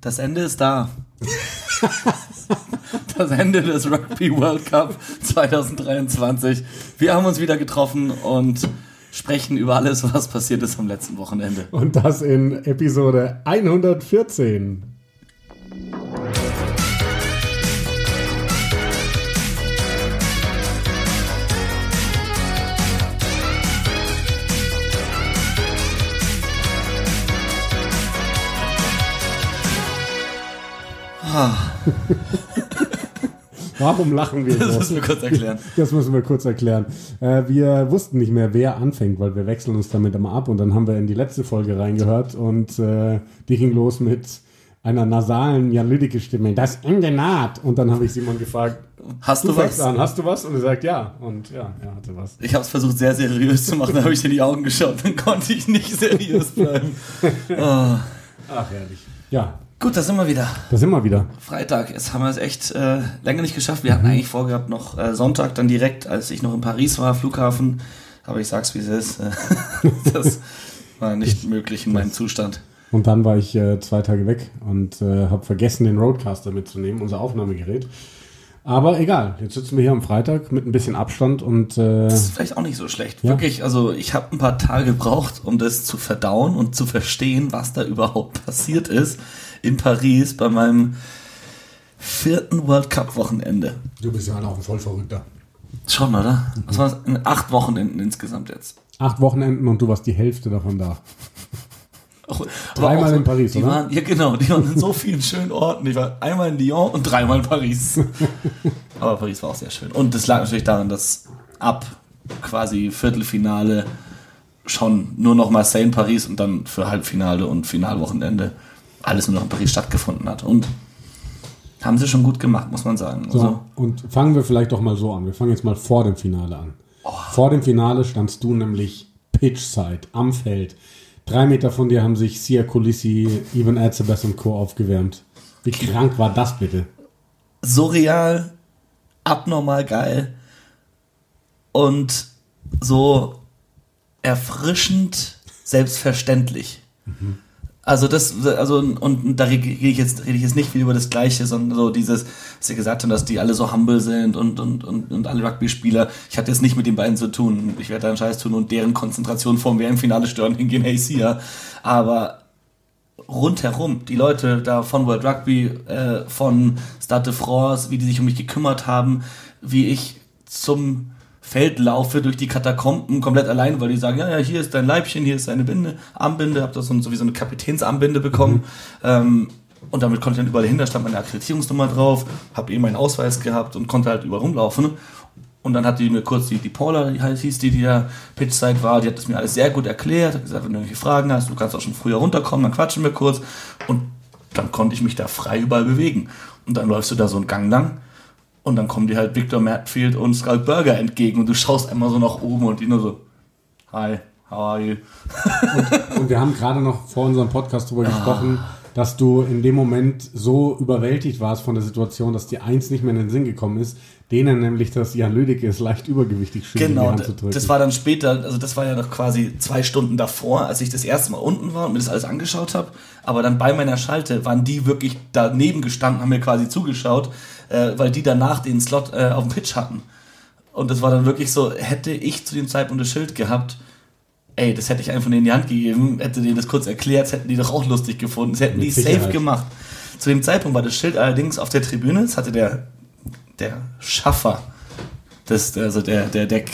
Das Ende ist da. das Ende des Rugby World Cup 2023. Wir haben uns wieder getroffen und sprechen über alles, was passiert ist am letzten Wochenende. Und das in Episode 114. Warum lachen wir so? Das müssen wir kurz erklären. Das müssen wir kurz erklären. Äh, wir wussten nicht mehr, wer anfängt, weil wir wechseln uns damit immer ab und dann haben wir in die letzte Folge reingehört und äh, die ging los mit einer nasalen Jan Lüdecke Stimme. Das Ende naht. Und dann habe ich Simon gefragt, Hast du, was? An. Hast du was? Und er sagt ja. Und ja, er hatte was. Ich habe es versucht sehr seriös zu machen, da habe ich in die Augen geschaut, dann konnte ich nicht seriös bleiben. Oh. Ach, herrlich. Ja, Gut, da sind wir wieder. da sind wir wieder. Freitag, jetzt haben wir es echt äh, länger nicht geschafft. Wir hatten eigentlich vorgehabt, noch äh, Sonntag dann direkt, als ich noch in Paris war, Flughafen. Aber ich sag's, wie es ist. Das war nicht möglich in meinem Zustand. Und dann war ich äh, zwei Tage weg und äh, habe vergessen, den Roadcaster mitzunehmen, unser Aufnahmegerät. Aber egal, jetzt sitzen wir hier am Freitag mit ein bisschen Abstand und äh, Das ist vielleicht auch nicht so schlecht. Ja. Wirklich, also ich habe ein paar Tage gebraucht, um das zu verdauen und zu verstehen, was da überhaupt passiert ist in Paris bei meinem vierten World Cup Wochenende. du bist ja auch ein Vollverrückter. Schon, oder? Was war das? Acht Wochenenden insgesamt jetzt. Acht Wochenenden und du warst die Hälfte davon da. Auch- Dreimal in Paris, die oder? Waren, ja, genau. Die waren in so vielen schönen Orten. Ich war einmal in Lyon und dreimal in Paris. Aber Paris war auch sehr schön. Und das lag natürlich daran, dass ab quasi Viertelfinale schon nur noch Marseille in Paris und dann für Halbfinale und Finalwochenende alles nur noch in Paris stattgefunden hat. Und haben sie schon gut gemacht, muss man sagen. So, Also, und fangen wir vielleicht doch mal so an. Wir fangen jetzt mal vor dem Finale an. Vor dem Finale standst du nämlich Pitchside am Feld. Drei Meter von dir haben sich Sia Colissi, Ivan Erzebeth und Co. aufgewärmt. Wie krank war das bitte? surreal, abnormal geil und so erfrischend selbstverständlich. Also das, also und da rede ich jetzt rede ich jetzt nicht viel über das Gleiche, sondern so dieses, was sie gesagt haben, dass die alle so humble sind und und und, und alle Rugby-Spieler. Ich hatte jetzt nicht mit den beiden zu tun. Ich werde da einen Scheiß tun und deren Konzentration vorm WM-Finale stören hingehen. Hey, Sia. Aber rundherum, die Leute da von World Rugby, äh, von Stade de France, wie die sich um mich gekümmert haben, wie ich zum Feld laufe durch die Katakomben komplett allein, weil die sagen, ja, ja, hier ist dein Leibchen, hier ist deine Binde, Armbinde, hab da so, so wie so eine Kapitänsarmbinde bekommen. Ähm, und damit konnte ich dann überall hin, da stand meine Akkreditierungsnummer drauf, habe eben meinen Ausweis gehabt und konnte halt überall rumlaufen. Und dann hat die mir kurz die, die Paula, die hieß die, die ja Pitchside war, die hat das mir alles sehr gut erklärt, hat gesagt, wenn du irgendwelche Fragen hast, du kannst auch schon früher runterkommen, dann quatschen wir kurz. Und dann konnte ich mich da frei überall bewegen. Und dann läufst du da so einen Gang lang und dann kommen dir halt Victor Matfield und Skull Burger entgegen und du schaust einmal so nach oben und die nur so, hi, how are you? Und wir haben gerade noch vor unserem Podcast darüber gesprochen, dass du in dem Moment so überwältigt warst von der Situation, dass dir eins nicht mehr in den Sinn gekommen ist, denen nämlich, dass Jan Lüdecke ist leicht übergewichtig schön in die Genau, Hand zu drücken. das war dann später, also das war ja noch quasi zwei Stunden davor, als ich das erste Mal unten war und mir das alles angeschaut habe. Aber dann bei meiner Schalte waren die wirklich daneben gestanden, haben mir quasi zugeschaut, äh, weil die danach den Slot äh, auf dem Pitch hatten. Und das war dann wirklich so, hätte ich zu dem Zeitpunkt das Schild gehabt, ey, das hätte ich einfach in die Hand gegeben, hätte denen das kurz erklärt, das hätten die doch auch lustig gefunden, das hätten Mit die safe Sicherheit. gemacht. Zu dem Zeitpunkt war das Schild allerdings auf der Tribüne, das hatte der, der Schaffer, das, also der, der, der,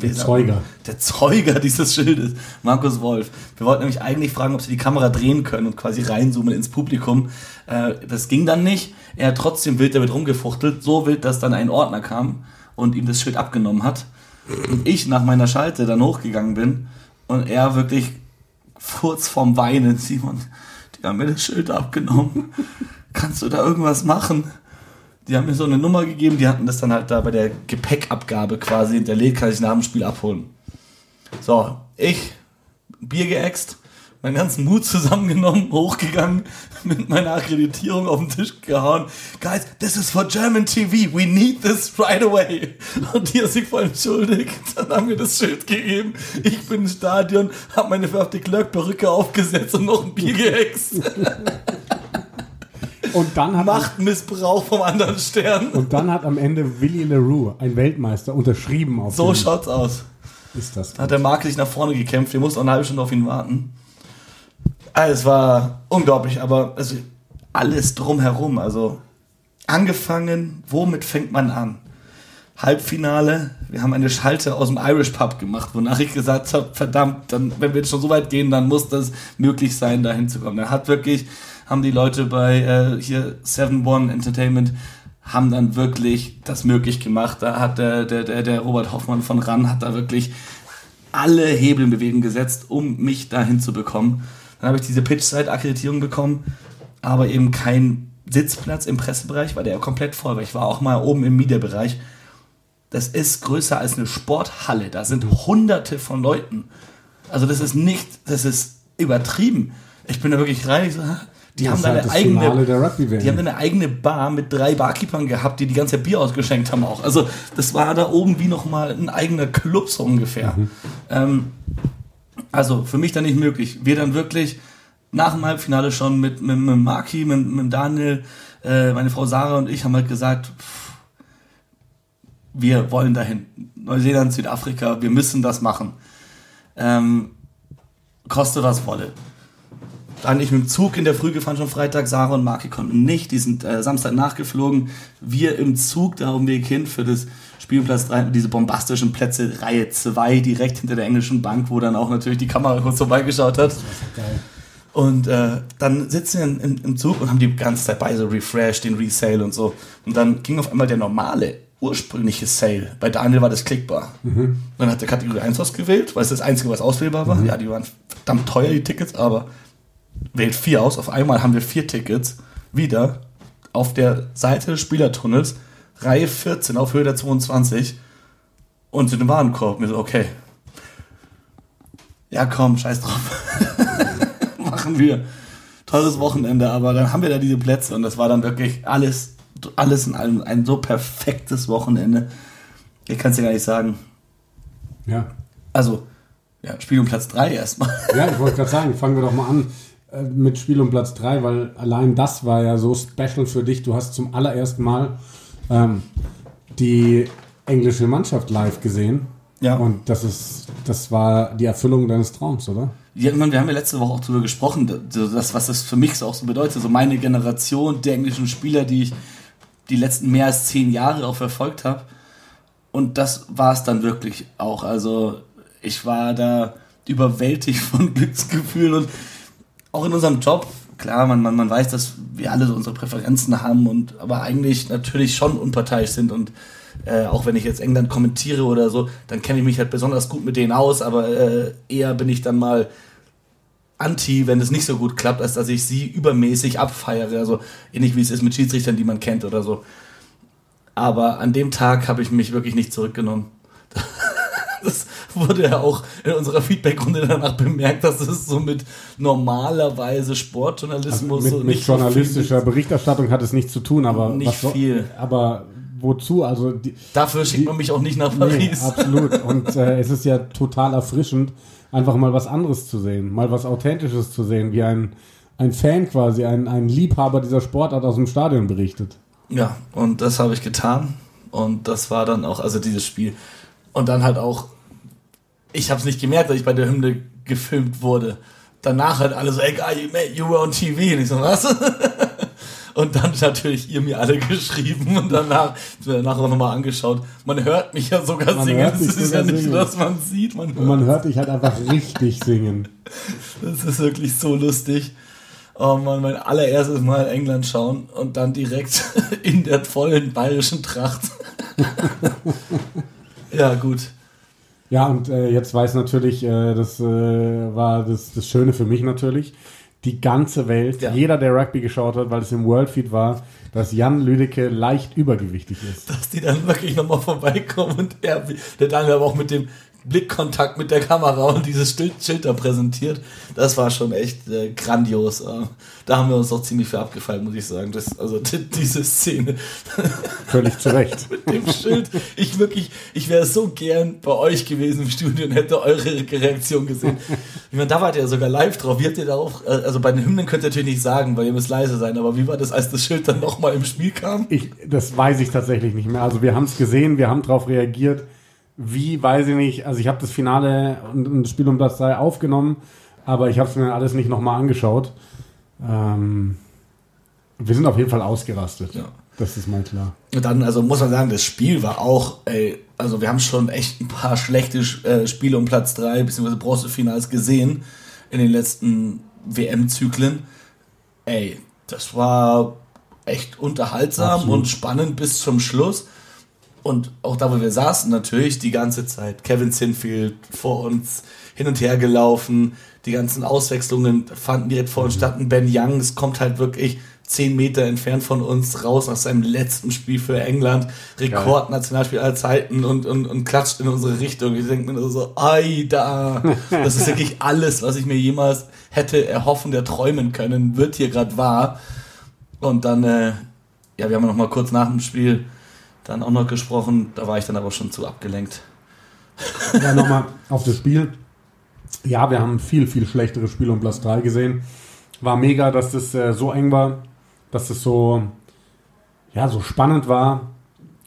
man? Zeuger. der Zeuger dieses Schildes, Markus Wolf. Wir wollten nämlich eigentlich fragen, ob sie die Kamera drehen können und quasi reinzoomen ins Publikum. Äh, das ging dann nicht. Er hat trotzdem wild damit rumgefuchtelt, so wild, dass dann ein Ordner kam und ihm das Schild abgenommen hat. Und ich nach meiner Schalte dann hochgegangen bin und er wirklich kurz vorm Weinen, Simon, die haben mir das Schild abgenommen. Kannst du da irgendwas machen? Die haben mir so eine Nummer gegeben, die hatten das dann halt da bei der Gepäckabgabe quasi hinterlegt, kann ich nach dem Spiel abholen. So, ich, Bier geäxt, meinen ganzen Mut zusammengenommen, hochgegangen, mit meiner Akkreditierung auf den Tisch gehauen. Guys, this is for German TV, we need this right away. Und die hat sich voll entschuldigt, dann haben wir das Schild gegeben. Ich bin im Stadion, hab meine verfte Glöckperücke aufgesetzt und noch ein Bier geäxt. Und dann hat Machtmissbrauch vom anderen Stern. Und dann hat am Ende Willy LaRue, ein Weltmeister, unterschrieben auf So schaut's aus. ist das. Da hat der Marc sich nach vorne gekämpft. Wir mussten auch eine halbe Stunde auf ihn warten. Also, es war unglaublich, aber also, alles drumherum. Also angefangen, womit fängt man an? Halbfinale, wir haben eine Schalte aus dem Irish Pub gemacht, wonach ich gesagt habe, verdammt, dann, wenn wir jetzt schon so weit gehen, dann muss das möglich sein, da hinzukommen. Da hat wirklich, haben die Leute bei äh, hier 7-One Entertainment haben dann wirklich das möglich gemacht. Da hat der, der, der, der Robert Hoffmann von RAN hat da wirklich alle Hebel in Bewegung gesetzt, um mich dahin zu bekommen. Dann habe ich diese Pitch-Side-Akkreditierung bekommen, aber eben kein Sitzplatz im Pressebereich, weil der ja komplett voll war. Ich war auch mal oben im Media-Bereich. Das ist größer als eine Sporthalle. Da sind hunderte von Leuten. Also das ist nicht, das ist übertrieben. Ich bin da wirklich rein, ich so? Die Das haben halt eine eigene, die haben eine eigene Bar mit drei Barkeepern gehabt, die die ganze Bier ausgeschenkt haben auch. Also das war da oben wie nochmal ein eigener Club so ungefähr. Ähm, also für mich dann nicht möglich. Wir dann wirklich nach dem Halbfinale schon mit, mit, mit Marki, mit, mit Daniel, äh, meine Frau Sarah und ich haben halt gesagt, pff, wir wollen dahin. Neuseeland, Südafrika, wir müssen das machen. Ähm, koste was wolle. Dann ich mit dem Zug in der Früh gefahren, schon Freitag. Sarah und Marki konnten nicht. Die sind äh, Samstag nachgeflogen. Wir im Zug da auf dem Weg hin für das Spielplatz 3, diese bombastischen Plätze, Reihe 2, direkt hinter der englischen Bank, wo dann auch natürlich die Kamera kurz vorbeigeschaut hat. Geil. Und äh, dann sitzen wir in, in, im Zug und haben die ganze Zeit bei so Refresh, den Resale und so. Und dann ging auf einmal der normale, ursprüngliche Sale. Bei Daniel war das klickbar. Dann hat der Kategorie 1 ausgewählt, weil es das Einzige, was auswählbar war. Ja, die waren verdammt teuer, die Tickets, aber wählt 4 aus. Auf einmal haben wir vier Tickets wieder auf der Seite des Spielertunnels, Reihe 14 auf Höhe der 22 und zu dem Warenkorb. Mir so, okay. Ja, komm, scheiß drauf. Machen wir. Tolles Wochenende, aber dann haben wir da diese Plätze und das war dann wirklich alles, alles in allem ein so perfektes Wochenende. Ich kann es dir gar nicht sagen. Ja. Also, ja, Spiel um Platz 3 erstmal. Ja, ich wollte gerade sagen, fangen wir doch mal an mit Spiel um Platz 3, weil allein das war ja so special für dich. Du hast zum allerersten Mal ähm, die englische Mannschaft live gesehen. Ja. Und das ist, das war die Erfüllung deines Traums, oder? Ja, ich meine, wir haben ja letzte Woche auch darüber gesprochen, das, was das für mich so auch so bedeutet. So meine Generation der englischen Spieler, die ich die letzten mehr als zehn Jahre auch verfolgt habe. Und das war es dann wirklich auch. Also ich war da überwältigt von Glücksgefühlen und auch in unserem Job. Klar, man, man, man weiß, dass wir alle so unsere Präferenzen haben und aber eigentlich natürlich schon unparteiisch sind und äh, auch wenn ich jetzt England kommentiere oder so, dann kenne ich mich halt besonders gut mit denen aus, aber äh, eher bin ich dann mal anti, wenn es nicht so gut klappt, als dass ich sie übermäßig abfeiere. Also ähnlich wie es ist mit Schiedsrichtern, die man kennt oder so. Aber an dem Tag habe ich mich wirklich nicht zurückgenommen. Das wurde ja auch in unserer Feedbackrunde danach bemerkt, dass es so mit normalerweise Sportjournalismus mit so mit nicht so journalistischer viel Berichterstattung hat es nichts zu tun, aber Nicht was so- viel. Aber wozu? Also die, Dafür schickt Die- man mich auch nicht nach Nee, Paris. absolut. Und äh, es ist ja total erfrischend, einfach mal was anderes zu sehen, mal was Authentisches zu sehen, wie ein, ein Fan quasi, ein, ein Liebhaber dieser Sportart aus dem Stadion berichtet. Ja, und das habe ich getan. Und das war dann auch, also dieses Spiel. Und dann halt auch, ich habe es nicht gemerkt, dass ich bei der Hymne gefilmt wurde. Danach halt alle so, ey, guy, you, were on TV. Und ich so, was? Und dann natürlich ihr mir alle geschrieben und danach, danach auch nochmal angeschaut. Man hört mich ja sogar Man singen. Es dich ist ja nicht, singen. so, dass man sieht, man Und hört. man hört dich halt einfach richtig singen. Das ist wirklich so lustig. Oh man, mein allererstes Mal England schauen und dann direkt in der vollen bayerischen Tracht. ja, gut. Ja, und äh, jetzt weiß natürlich, äh, das äh, war das, das Schöne für mich natürlich, die ganze Welt, Ja. jeder, der Rugby geschaut hat, weil es im Worldfeed war, dass Jan Lüdecke leicht übergewichtig ist. Dass die dann wirklich nochmal vorbeikommen und er, der Daniel aber auch mit dem Blickkontakt mit der Kamera und dieses Schild da präsentiert. Das war schon echt äh, grandios. Äh, da haben wir uns auch ziemlich für abgefallen, muss ich sagen. Das, also die, diese Szene. Völlig zu Recht. mit dem Schild. Ich wirklich, ich wäre so gern bei euch gewesen im Studio und hätte eure Reaktion gesehen. Ich meine, da wart ihr ja sogar live drauf. Wie habt ihr darauf, äh, also bei den Hymnen könnt ihr natürlich nicht sagen, weil ihr müsst leise sein, aber wie war das, als das Schild dann nochmal im Spiel kam? Ich, das weiß ich tatsächlich nicht mehr. Also wir haben es gesehen, wir haben darauf reagiert wie, weiß ich nicht, also ich habe das Finale und, das Spiel um das 3 aufgenommen, aber ich habe es mir alles nicht nochmal angeschaut. Ähm, wir sind auf jeden Fall ausgerastet. Ja. Das ist mal klar. Und dann, also muss man sagen, das Spiel war auch, ey, also wir haben schon echt ein paar schlechte äh, Spiele um Platz 3 bzw. Bronzefinals gesehen in den letzten WM-Zyklen. Ey, das war echt unterhaltsam Absolut. und spannend bis zum Schluss. Und auch da, wo wir saßen, natürlich die ganze Zeit. Kevin Sinfield vor uns hin und her gelaufen. Die ganzen Auswechslungen fanden direkt vor uns statt. Und Ben Youngs kommt halt wirklich zehn Meter entfernt von uns raus aus seinem letzten Spiel für England. Rekordnationalspiel aller Zeiten und, und, und klatscht in unsere Richtung. Ich denke mir so, ei da. Das ist wirklich alles, was ich mir jemals hätte erhoffen, der träumen können, wird hier gerade wahr. Und dann, äh, ja, wir haben noch mal kurz nach dem Spiel dann auch noch gesprochen. Da war ich dann aber schon zu abgelenkt. Ja, nochmal auf das Spiel. Ja, wir haben viel, viel schlechtere Spiele um Platz 3 gesehen. War mega, dass das äh, so eng war, dass das so, ja, so spannend war.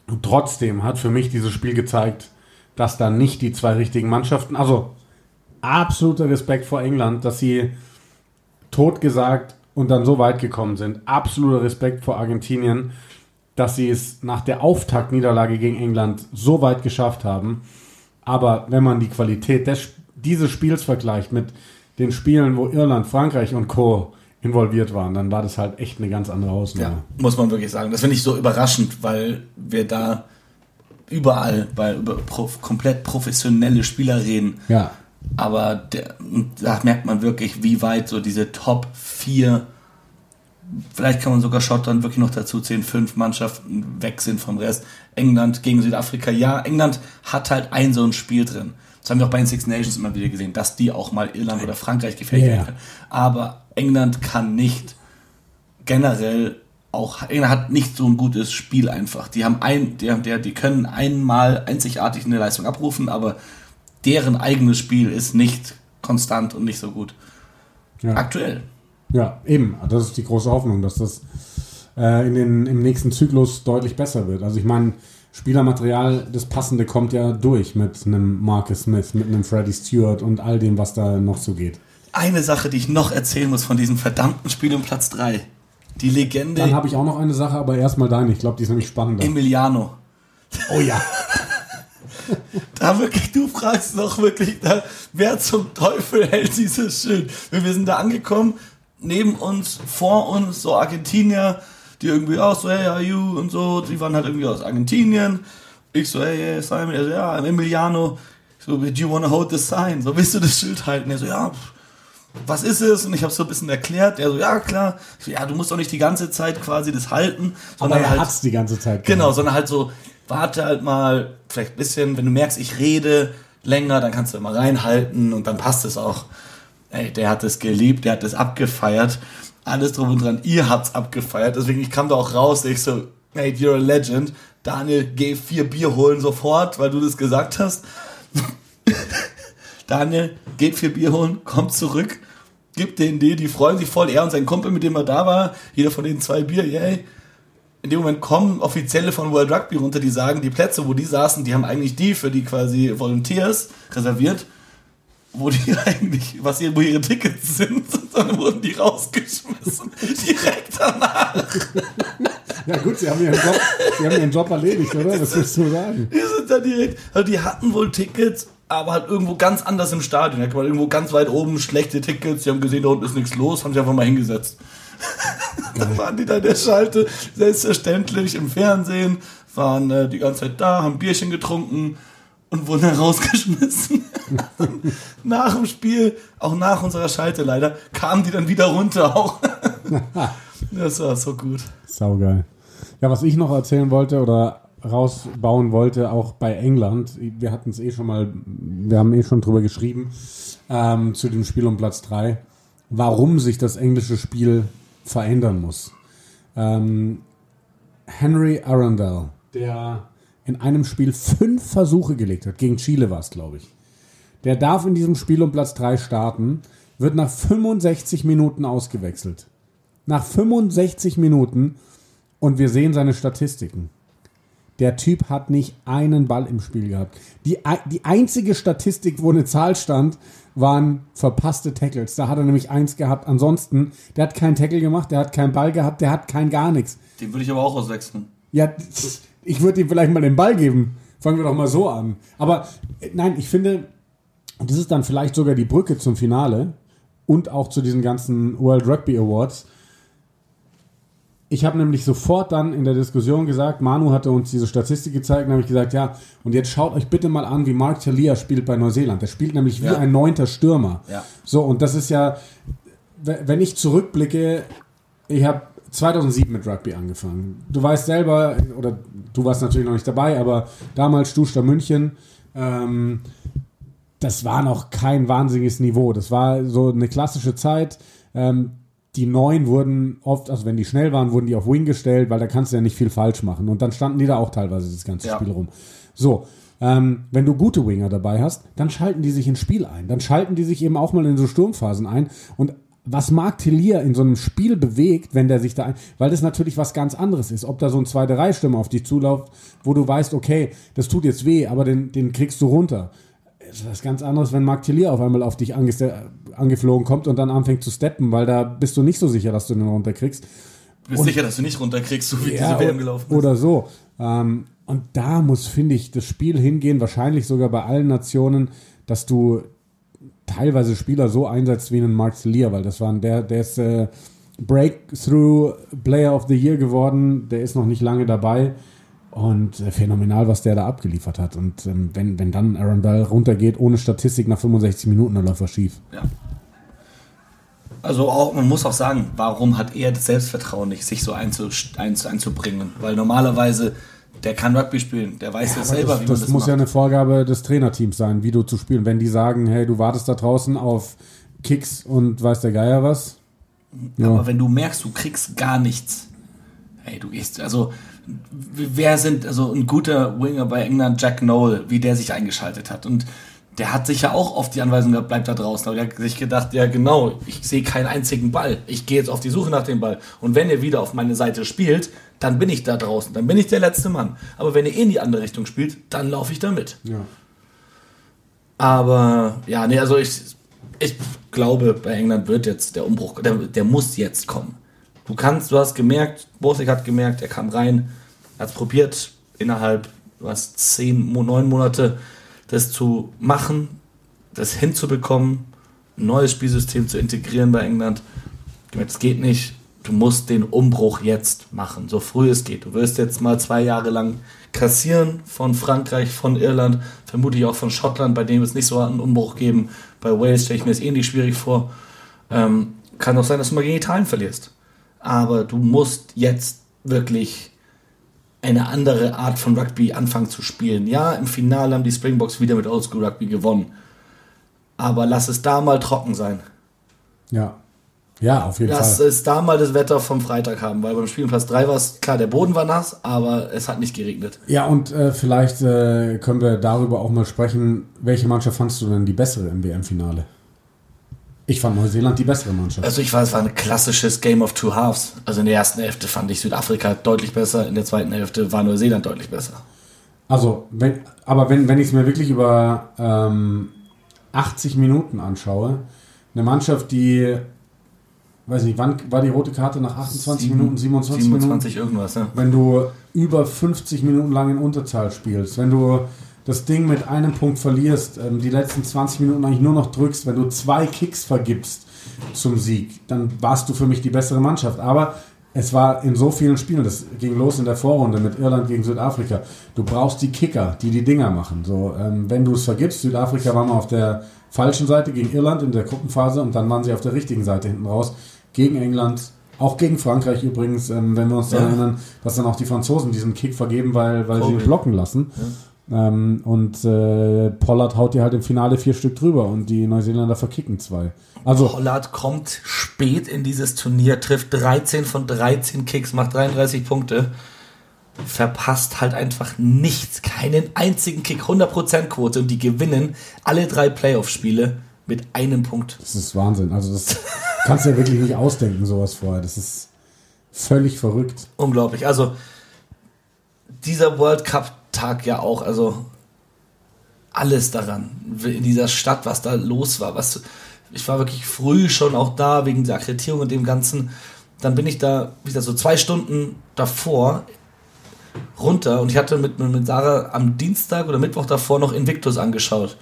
Und trotzdem hat für mich dieses Spiel gezeigt, dass da nicht die zwei richtigen Mannschaften, also absoluter Respekt vor England, dass sie tot gesagt und dann so weit gekommen sind. Absoluter Respekt vor Argentinien, dass sie es nach der Auftaktniederlage gegen England so weit geschafft haben. Aber wenn man die Qualität des, dieses Spiels vergleicht mit den Spielen, wo Irland, Frankreich und Co. involviert waren, dann war das halt echt eine ganz andere Ausnahme. Ja, muss man wirklich sagen. Das finde ich so überraschend, weil wir da überall bei über prof, komplett professionelle Spieler reden. Ja. Aber der, da merkt man wirklich, wie weit so diese Top 4 Vielleicht kann man sogar Schottland wirklich noch dazu zählen, fünf Mannschaften weg sind vom Rest. England gegen Südafrika, ja, England hat halt ein so ein Spiel drin. Das haben wir auch bei den Six Nations immer wieder gesehen, dass die auch mal Irland oder Frankreich gefällt yeah. können. Aber England kann nicht generell auch, England hat nicht so ein gutes Spiel einfach. Die haben ein, die, haben, die können einmal einzigartig eine Leistung abrufen, aber deren eigenes Spiel ist nicht konstant und nicht so gut. Ja. Aktuell. Ja, eben. Das ist die große Hoffnung, dass das äh, in den, im nächsten Zyklus deutlich besser wird. Also ich meine, Spielermaterial, das Passende kommt ja durch mit einem Marcus Smith, mit einem Freddie Stewart und all dem, was da noch so geht. Eine Sache, die ich noch erzählen muss von diesem verdammten Spiel um Platz 3. Die Legende. Dann habe ich auch noch eine Sache, aber erstmal deine. Ich glaube, die ist nämlich spannender. Emiliano. Oh ja. da wirklich, du fragst noch wirklich, da, wer zum Teufel hält dieses Schild? Wir sind da angekommen, neben uns, vor uns, so Argentinier, die irgendwie auch so, hey, are you und so, die waren halt irgendwie aus Argentinien. Ich so, hey, hey Simon, er so, ja, Emiliano. so, do you wanna hold the sign? So, willst du das Schild halten? Er so, ja, was ist es? Und ich habe so ein bisschen erklärt. Er so, ja, klar. Ich so, ja, du musst doch nicht die ganze Zeit quasi das halten. Sondern Aber er halt, die ganze Zeit. Genau, gemacht. sondern halt so, warte halt mal, vielleicht ein bisschen, wenn du merkst, ich rede länger, dann kannst du immer reinhalten und dann passt es auch ey, der hat es geliebt, der hat es abgefeiert. Alles drum und dran, ihr habt's abgefeiert. Deswegen, ich kam da auch raus, ich so, hey, you're a legend. Daniel, geh vier Bier holen sofort, weil du das gesagt hast. Daniel, geht vier Bier holen, kommt zurück, gibt denen die, die freuen sich voll. Er und sein Kumpel, mit dem er da war, jeder von denen zwei Bier, yay. In dem Moment kommen Offizielle von World Rugby runter, die sagen, die Plätze, wo die saßen, die haben eigentlich die für die quasi Volunteers reserviert wo die eigentlich, was hier, wo ihre Tickets sind, dann wurden die rausgeschmissen. Direkt danach. Ja gut, sie haben ihren Job, sie haben ihren Job erledigt, oder? Was willst du sagen? Die sind da direkt, also die hatten wohl Tickets, aber halt irgendwo ganz anders im Stadion. Da irgendwo ganz weit oben schlechte Tickets, die haben gesehen, da unten ist nichts los, haben sich einfach mal hingesetzt. dann waren die da der Schalte, selbstverständlich im Fernsehen, waren äh, die ganze Zeit da, haben Bierchen getrunken, und wurden dann rausgeschmissen. nach dem Spiel, auch nach unserer Schalte leider, kamen die dann wieder runter auch. das war so gut. Saugeil. Ja, was ich noch erzählen wollte oder rausbauen wollte, auch bei England. Wir hatten es eh schon mal, wir haben eh schon drüber geschrieben, ähm, zu dem Spiel um Platz 3, warum sich das englische Spiel verändern muss. Ähm, Henry Arundel, der in einem Spiel fünf Versuche gelegt hat, gegen Chile war es, glaube ich. Der darf in diesem Spiel um Platz 3 starten, wird nach 65 Minuten ausgewechselt. Nach 65 Minuten und wir sehen seine Statistiken. Der Typ hat nicht einen Ball im Spiel gehabt. Die, die einzige Statistik, wo eine Zahl stand, waren verpasste Tackles. Da hat er nämlich eins gehabt. Ansonsten, der hat keinen Tackle gemacht, der hat keinen Ball gehabt, der hat kein gar nichts. Den würde ich aber auch auswechseln. Ja, ich würde ihm vielleicht mal den Ball geben. Fangen wir doch mal so an. Aber äh, nein, ich finde, das ist dann vielleicht sogar die Brücke zum Finale und auch zu diesen ganzen World Rugby Awards ich habe nämlich sofort dann in der Diskussion gesagt, Manu hatte uns diese Statistik gezeigt, und habe ich gesagt, ja, und jetzt schaut euch bitte mal an, wie Mark Talia spielt bei Neuseeland. Der spielt nämlich wie ja. ein neunter Stürmer. Ja. So, und das ist ja, wenn ich zurückblicke, ich habe 2007 mit Rugby angefangen. Du weißt selber, oder du warst natürlich noch nicht dabei, aber damals Stuster München, ähm, das war noch kein wahnsinniges Niveau. Das war so eine klassische Zeit. Ähm, die neuen wurden oft, also wenn die schnell waren, wurden die auf Wing gestellt, weil da kannst du ja nicht viel falsch machen. Und dann standen die da auch teilweise das ganze ja. Spiel rum. So, ähm, wenn du gute Winger dabei hast, dann schalten die sich ins Spiel ein. Dann schalten die sich eben auch mal in so Sturmphasen ein. Und was Marc Tellier in so einem Spiel bewegt, wenn der sich da ein, weil das natürlich was ganz anderes ist. Ob da so ein zweite Reihstürmer auf dich zulauft, wo du weißt, okay, das tut jetzt weh, aber den, den kriegst du runter ist was ganz anderes, wenn Mark Tillier auf einmal auf dich angeflogen kommt und dann anfängt zu steppen, weil da bist du nicht so sicher, dass du den runterkriegst. Du bist und, sicher, dass du nicht runterkriegst, so wie ja, diese WM gelaufen ist. Oder so. Ähm, und da muss, finde ich, das Spiel hingehen, wahrscheinlich sogar bei allen Nationen, dass du teilweise Spieler so einsetzt wie einen Mark Tillier, weil das waren der, der ist äh, Breakthrough Player of the Year geworden, der ist noch nicht lange dabei. Und äh, phänomenal, was der da abgeliefert hat. Und ähm, wenn, wenn dann Aaron Bell runtergeht ohne Statistik nach 65 Minuten, dann läuft er schief. Ja. Also auch, man muss auch sagen, warum hat er das Selbstvertrauen nicht, sich so einzu, einzu, einzubringen? Weil normalerweise, der kann Rugby spielen, der weiß ja, ja selber, das, wie man das, das muss macht. ja eine Vorgabe des Trainerteams sein, wie du zu spielen. Wenn die sagen, hey, du wartest da draußen auf Kicks und weiß der Geier was. Ja. Aber wenn du merkst, du kriegst gar nichts, hey, du gehst, also wer sind, also ein guter Winger bei England, Jack Noel, wie der sich eingeschaltet hat. Und der hat sich ja auch oft die Anweisung gehabt, bleibt da draußen. Aber der hat sich gedacht, ja genau, ich sehe keinen einzigen Ball. Ich gehe jetzt auf die Suche nach dem Ball. Und wenn ihr wieder auf meine Seite spielt, dann bin ich da draußen. Dann bin ich der letzte Mann. Aber wenn ihr eh in die andere Richtung spielt, dann laufe ich da mit. Ja. Aber ja, nee, also ich, ich glaube, bei England wird jetzt der Umbruch, der, der muss jetzt kommen. Du kannst, du hast gemerkt, Bosik hat gemerkt, er kam rein, hat es probiert, innerhalb was zehn, neun Monate das zu machen, das hinzubekommen, ein neues Spielsystem zu integrieren bei England. Es geht nicht. Du musst den Umbruch jetzt machen, so früh es geht. Du wirst jetzt mal zwei Jahre lang kassieren von Frankreich, von Irland, vermutlich auch von Schottland, bei dem es nicht so einen Umbruch geben. Bei Wales stelle ich mir das ähnlich schwierig vor. Ähm, kann auch sein, dass du mal gegen Italien verlierst aber du musst jetzt wirklich eine andere Art von Rugby anfangen zu spielen. Ja, im Finale haben die Springboks wieder mit Oldschool Rugby gewonnen. Aber lass es da mal trocken sein. Ja. Ja, auf jeden lass Fall. Lass es da mal das Wetter vom Freitag haben, weil beim Spiel um Platz 3 war es, klar, der Boden war nass, aber es hat nicht geregnet. Ja, und äh, vielleicht äh, können wir darüber auch mal sprechen. Welche Mannschaft fandst du denn die bessere im WM-Finale? Ich fand Neuseeland die bessere Mannschaft. Also ich war, es war ein klassisches Game of Two Halves. Also in der ersten Hälfte fand ich Südafrika deutlich besser, in der zweiten Hälfte war Neuseeland deutlich besser. Also, wenn, aber wenn, wenn ich es mir wirklich über ähm, 80 Minuten anschaue, eine Mannschaft, die, weiß nicht, wann war die rote Karte nach 28 Sieben, Minuten, 27, 27 Minuten? irgendwas, ja. Wenn du über 50 Minuten lang in Unterzahl spielst, wenn du das Ding mit einem Punkt verlierst, ähm, die letzten 20 Minuten eigentlich nur noch drückst, wenn du zwei Kicks vergibst zum Sieg, dann warst du für mich die bessere Mannschaft. Aber es war in so vielen Spielen, das ging los in der Vorrunde mit Irland gegen Südafrika. Du brauchst die Kicker, die die Dinger machen. So, ähm, wenn du es vergibst, Südafrika war mal auf der falschen Seite gegen Irland in der Gruppenphase und dann waren sie auf der richtigen Seite hinten raus gegen England Auch gegen Frankreich übrigens, ähm, wenn wir uns daran erinnern, dass dann auch die Franzosen diesen Kick vergeben, weil, weil sie ihn blocken lassen. Ähm, und äh, Pollard haut die halt im Finale vier Stück drüber und die Neuseeländer verkicken zwei. Also Pollard kommt spät in dieses Turnier, trifft 13 von 13 Kicks, macht 33 Punkte, verpasst halt einfach nichts, keinen einzigen Kick, 100% Quote und die gewinnen alle drei Playoff-Spiele mit einem Punkt. das ist Wahnsinn. Also das kannst du ja wirklich nicht ausdenken, sowas vorher. Das ist völlig verrückt. Unglaublich. Also dieser World Cup Tag ja auch, also alles daran in dieser Stadt, was da los war, was ich war wirklich früh schon auch da wegen der Akkreditierung und dem ganzen. Dann bin ich da, wie gesagt, so zwei Stunden davor runter und ich hatte mit, mit Sarah am Dienstag oder Mittwoch davor noch Invictus angeschaut.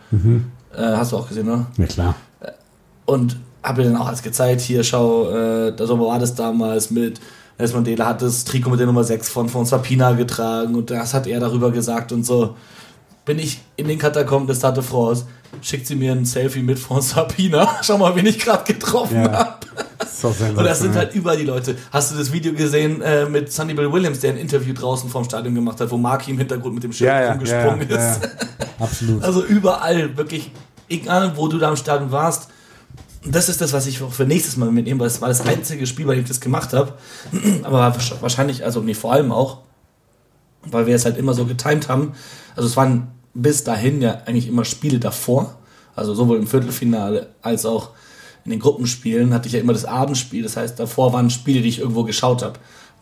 Äh, hast du auch gesehen, ne? Ja klar. und habe mir dann auch alles gezeigt, hier schau, äh, so war das damals mit Nelson Mandela hat das Trikot mit der Nummer 6 von, von Sapina getragen und das hat er darüber gesagt und so. Bin ich in den Katakomben des de France, schickt sie mir ein Selfie mit von Sapina. Schau mal, wen ich gerade getroffen Ja. habe. So Und das sind halt überall die Leute. Hast du das Video gesehen äh, mit Sonny Bill Williams, der ein Interview draußen vom Stadion gemacht hat, wo Marky im Hintergrund mit dem Schild ja, ja, ja, rumgesprungen ja, ist? ja. Absolut. Also überall, wirklich, egal wo du da im Stadion warst. Das ist das, was ich für nächstes Mal mitnehme, weil es war das einzige Spiel, bei dem ich das gemacht habe. Aber wahrscheinlich, also nee, vor allem auch, weil wir es halt immer so getimt haben. Also es waren bis dahin ja eigentlich immer Spiele davor. Also sowohl im Viertelfinale als auch in den Gruppenspielen hatte ich ja immer das Abendspiel. Das heißt, davor waren Spiele, die ich irgendwo geschaut habe.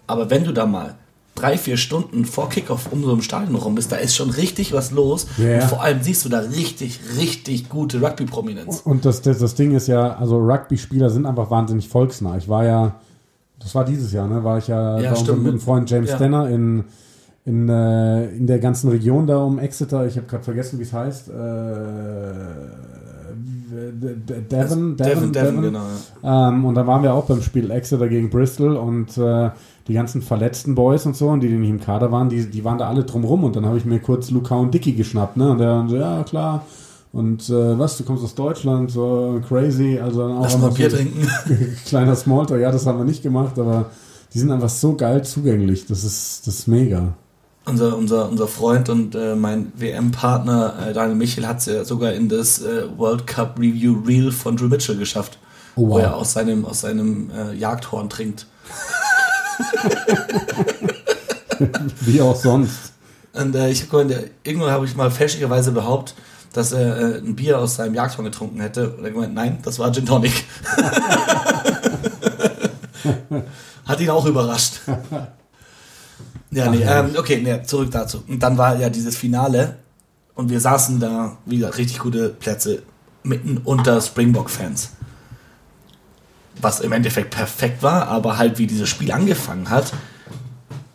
Aber wenn du da mal drei, vier Stunden vor Kickoff um so im Stadion rum bist, da ist schon richtig was los. Ja. Und vor allem siehst du da richtig, richtig gute Rugby-Prominenz. Und das, das, das Ding ist ja, also Rugby-Spieler sind einfach wahnsinnig volksnah. Ich war ja, das war dieses Jahr, ne, war ich ja, Ja, unserem guten Freund James Ja. Stenner in, in, äh, in der ganzen Region da um Exeter. Ich habe gerade vergessen, wie es heißt. Äh, D- D- Devon, Devon, Devon, genau. Ja. Ähm, und dann waren wir auch beim Spiel Exeter gegen Bristol und äh, die ganzen verletzten Boys und so, und die, die nicht im Kader waren, die, die waren da alle drumrum und dann habe ich mir kurz Luca und Dicky geschnappt, ne? Und der so, ja klar. Und äh, was, du kommst aus Deutschland, so crazy, also dann auch Lass mal Bier so trinken. kleiner Smalltalk, ja, das haben wir nicht gemacht, aber die sind einfach so geil zugänglich, das ist, das ist mega. Unser, unser, unser Freund und äh, mein WM-Partner äh, Daniel Michel hat es ja sogar in das äh, World Cup Review Reel von Drew Mitchell geschafft. Oh, Wo wow. er aus seinem, aus seinem äh, Jagdhorn trinkt. Wie auch sonst. Und äh, ich hab, irgendwann habe ich mal fälschlicherweise behauptet, dass er äh, ein Bier aus seinem Jagdhorn getrunken hätte. Und er gemeint, nein, das war Gin Tonic. Hat ihn auch überrascht. Ja, nee, ähm, okay, nee, zurück dazu. Und dann war ja dieses Finale und wir saßen da, wie gesagt, richtig gute Plätze mitten unter Springbok-Fans. Was im Endeffekt perfekt war, aber halt wie dieses Spiel angefangen hat,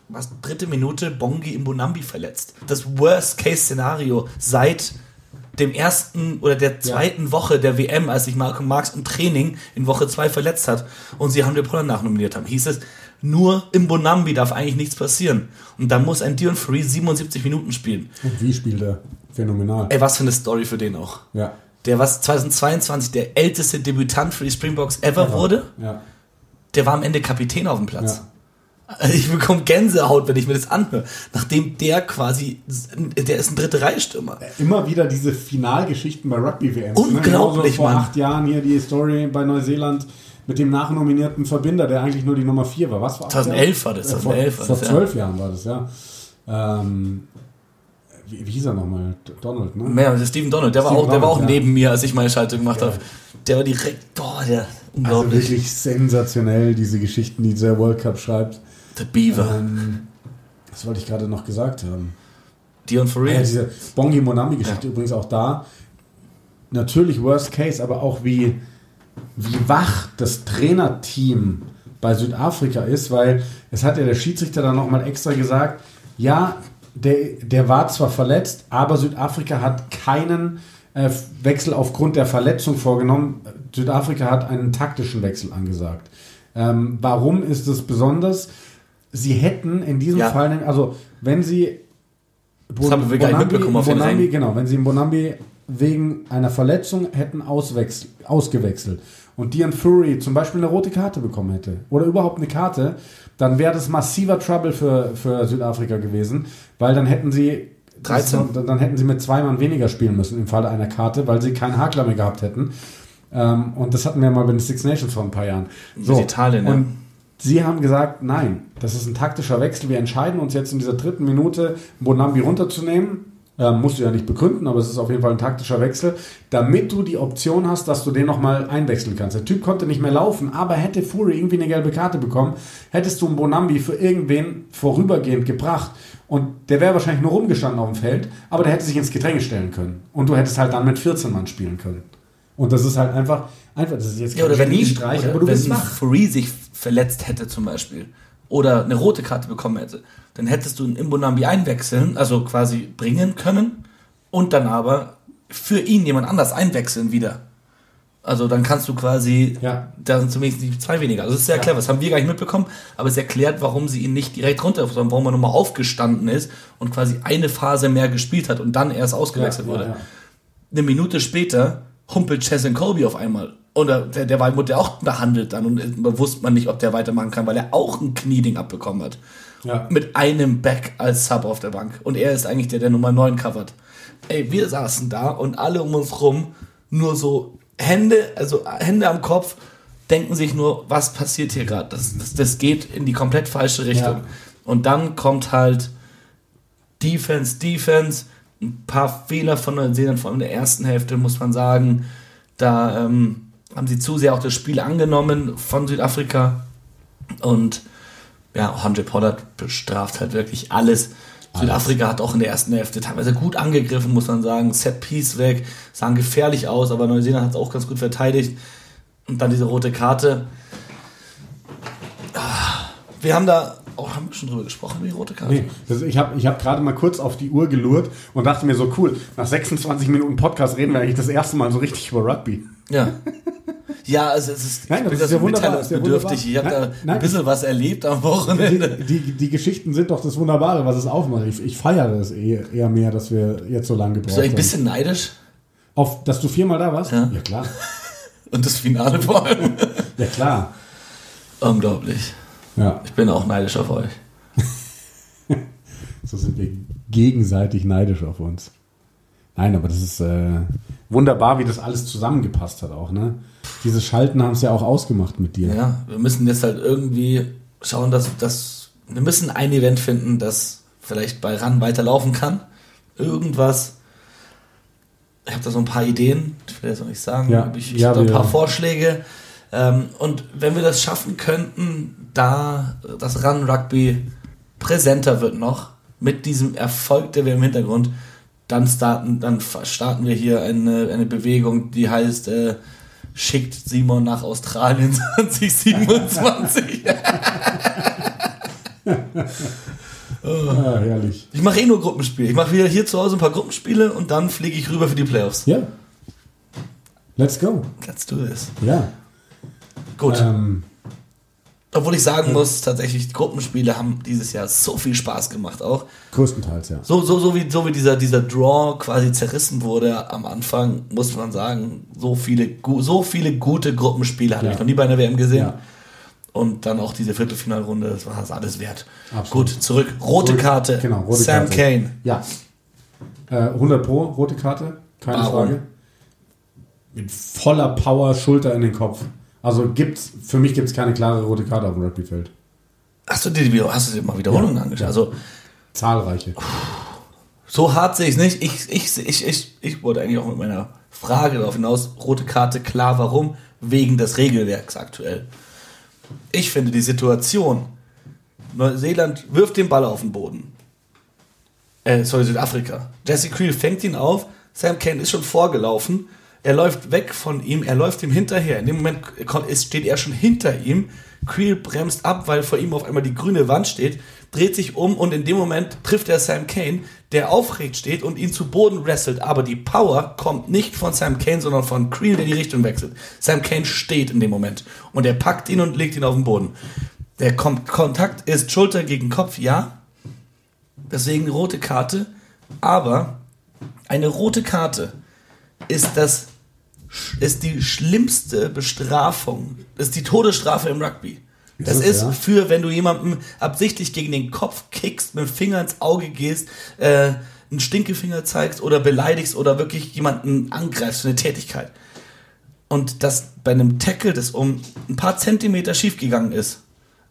was dritte Minute Bongi im Bonambi verletzt. Das Worst-Case-Szenario seit dem ersten oder der zweiten Woche der WM, als sich Malcolm Marx im Training in Woche 2 verletzt hat und sie haben den Poller nachnominiert haben, hieß es, nur im Bonambi darf eigentlich nichts passieren. Und da muss ein Dion Free 77 Minuten spielen. Und wie spielt er? Phänomenal. Ey, was für eine Story für den auch. Ja. Der was 2022 der älteste Debütant für die Springboks ever wurde, Ja. der war am Ende Kapitän auf dem Platz. Ja. Also ich bekomme Gänsehaut, wenn ich mir das anhöre. Nachdem der quasi, der ist ein dritte Reihe-Stürmer. Immer wieder diese Finalgeschichten bei Rugby-WM. Unglaublich, vor Mann. acht Jahren hier die Story bei Neuseeland mit dem nachnominierten Verbinder, der eigentlich nur die Nummer 4 war. Was war 2011 war das, Äh, vor 2011 war vor das, ja. zwölf Jahren war das, ja. Ähm, wie, wie hieß er nochmal? Donald, ne? Mehr, der Steven Donald, der war Steven auch, der war auch ja. neben mir, als ich meine Schaltung gemacht habe. Der war direkt, oh, der, Also unglaublich. wirklich sensationell, diese Geschichten, die der World Cup schreibt. der Beaver. Ähm, was wollte ich gerade noch gesagt haben? Dion Farrell. Ja, diese Bongi Monami-Geschichte übrigens auch da. Natürlich Worst Case, aber auch wie, wie wach das Trainerteam bei Südafrika ist, weil es hat ja der Schiedsrichter dann nochmal extra gesagt, ja, der, der war zwar verletzt, aber Südafrika hat keinen äh, Wechsel aufgrund der Verletzung vorgenommen. Südafrika hat einen taktischen Wechsel angesagt. Ähm, warum ist es besonders? Sie hätten in diesem Ja. Fall, also wenn sie Das haben wir gar nicht mitbekommen auf den Bonambi, Rängen. genau, wenn sie in Bonambi wegen einer Verletzung hätten ausgewechselt und Dian Fury zum Beispiel eine rote Karte bekommen hätte oder überhaupt eine Karte, dann wäre das massiver Trouble für, für Südafrika gewesen, weil dann hätten sie 13. Das, dann hätten sie mit zwei Mann weniger spielen müssen im Falle einer Karte, weil sie keinen Hakler mehr gehabt hätten. Ähm, und das hatten wir mal bei den Six Nations vor ein paar Jahren. Mit Italien, ja. und sie haben gesagt, nein, das ist ein taktischer Wechsel. Wir entscheiden uns jetzt in dieser dritten Minute, Bonambi runterzunehmen. Ähm, musst du ja nicht begründen, aber es ist auf jeden Fall ein taktischer Wechsel, damit du die Option hast, dass du den nochmal einwechseln kannst. Der Typ konnte nicht mehr laufen, aber hätte Fury irgendwie eine gelbe Karte bekommen, hättest du einen Bonambi für irgendwen vorübergehend gebracht und der wäre wahrscheinlich nur rumgestanden auf dem Feld, aber der hätte sich ins Gedränge stellen können. Und du hättest halt dann mit 14 Mann spielen können. Und das ist halt einfach, einfach, das ist jetzt Ja, oder wenn, Geniestreich, oder aber du wenn bist wach. Fury sich verletzt hätte zum Beispiel oder eine rote Karte bekommen hätte, dann hättest du einen Imbonambi einwechseln, also quasi bringen können und dann aber für ihn jemand anders einwechseln wieder. Also dann kannst du quasi, Ja. da sind zumindest die zwei weniger. Also das ist sehr Ja. clever, das haben wir gar nicht mitbekommen, aber es erklärt, warum sie ihn nicht direkt runter, sondern warum er nochmal aufgestanden ist und quasi eine Phase mehr gespielt hat und dann erst ausgewechselt Ja, wurde eine Minute später humpelt Chesson Colby auf einmal. Oder der, der war, wurde auch behandelt dann und wusste man nicht, ob der weitermachen kann, weil er auch ein Knieding abbekommen hat. Ja. Mit einem Back als Sub auf der Bank. Und er ist eigentlich der, der Nummer 9 covert. Ey, wir saßen da und alle um uns rum nur so Hände, also Hände am Kopf, denken sich nur, was passiert hier gerade? Das, das, das geht in die komplett falsche Richtung. Ja. Und dann kommt halt Defense, Defense, ein paar Fehler von Neuseeland, vor allem in der ersten Hälfte, muss man sagen. Da ähm, haben sie zu sehr auch das Spiel angenommen von Südafrika. Und ja, Andre Pollard bestraft halt wirklich alles. Südafrika hat auch in der ersten Hälfte teilweise gut angegriffen, muss man sagen. Set Piece weg, sahen gefährlich aus, aber Neuseeland hat es auch ganz gut verteidigt. Und dann diese rote Karte. Ah, Wir haben da auch haben wir schon drüber gesprochen, wie rote Karte. Nee, das, ich habe ich hab gerade mal kurz auf die Uhr gelurrt und dachte mir so, cool, nach 26 Minuten Podcast reden wir eigentlich das erste Mal so richtig über Rugby. Ja. Ja, also es ist, Nein, ich bin das ist ja wunderbar, ist ja Ich habe da. Nein, ein bisschen was erlebt am Wochenende. Die, die, die Geschichten sind doch das Wunderbare, was es aufmacht. Ich, ich feiere es eher, eher mehr, dass wir jetzt so lange gebraucht Bist du ein haben. bisschen neidisch? Auf, dass du viermal da warst? Ja. ja klar. Und das Finale vor allem. Ja, klar. Unglaublich. Ja, Ich bin auch neidisch auf euch. so sind wir gegenseitig neidisch auf uns. Nein, aber das ist äh, wunderbar, wie das alles zusammengepasst hat auch, ne? Diese Schalten haben es ja auch ausgemacht mit dir. Ja, wir müssen jetzt halt irgendwie schauen, dass, dass wir müssen ein Event finden, das vielleicht bei RAN weiterlaufen kann. Irgendwas. Ich habe da so ein paar Ideen, ich will jetzt noch nicht sagen, Ja, ich, ich ja, habe ein paar Vorschläge. Ähm, und wenn wir das schaffen könnten, da das Run Rugby präsenter wird noch, mit diesem Erfolg, der wir im Hintergrund, dann starten, dann starten wir hier eine, eine Bewegung, die heißt, äh, schickt Simon nach Australien 2027. Ah, herrlich. Ich mache eh nur Gruppenspiele. Ich mache wieder hier zu Hause ein paar Gruppenspiele und dann fliege ich rüber für die Playoffs. Ja. Let's go. Let's do this. Ja. Gut. Ähm, Obwohl ich sagen muss, tatsächlich, Gruppenspiele haben dieses Jahr so viel Spaß gemacht auch. größtenteils, ja. So, so, so wie, so wie dieser, dieser Draw quasi zerrissen wurde am Anfang, muss man sagen, so viele, so viele gute Gruppenspiele hatte Ja. ich noch nie bei einer WM gesehen. Ja. Und dann auch diese Viertelfinalrunde, das war das alles wert. Absolut. Gut, zurück. Rote. Karte. Genau, rote Sam Karte. Kane. Ja. Äh, 100 Pro, rote Karte, keine Warum? Frage. Mit voller Power, Schulter in den Kopf. Also gibt's, für mich gibt es keine klare rote Karte auf dem Rugbyfeld. Hast du dir, hast du dir mal Wiederholungen Ja. angeschaut? Ja. Also, Zahlreiche. So hart sehe ich es nicht. Ich, ich, ich, ich, ich wollte eigentlich auch mit meiner Frage darauf hinaus. Rote Karte, klar, warum? Wegen des Regelwerks aktuell. Ich finde die Situation. Neuseeland wirft den Ball auf den Boden. Äh, sorry, Südafrika. Jesse Creel fängt ihn auf. Sam Kane ist schon vorgelaufen. Er läuft weg von ihm. Er läuft ihm hinterher. In dem Moment steht er schon hinter ihm. Creel bremst ab, weil vor ihm auf einmal die grüne Wand steht, dreht sich um und in dem Moment trifft er Sam Kane, der aufrecht steht und ihn zu Boden wrestelt. Aber die Power kommt nicht von Sam Kane, sondern von Creel, der die Richtung wechselt. Sam Kane steht in dem Moment und er packt ihn und legt ihn auf den Boden. Der Kom Kontakt ist Schulter gegen Kopf, ja. Deswegen rote Karte. Aber eine rote Karte ist das ist die schlimmste Bestrafung, ist die Todesstrafe im Rugby. Das Ist ja? für, wenn du jemandem absichtlich gegen den Kopf kickst, mit dem Finger ins Auge gehst, äh, einen Stinkefinger zeigst oder beleidigst oder wirklich jemanden angreifst für eine Tätigkeit. Und das bei einem Tackle, das um ein paar Zentimeter schiefgegangen ist.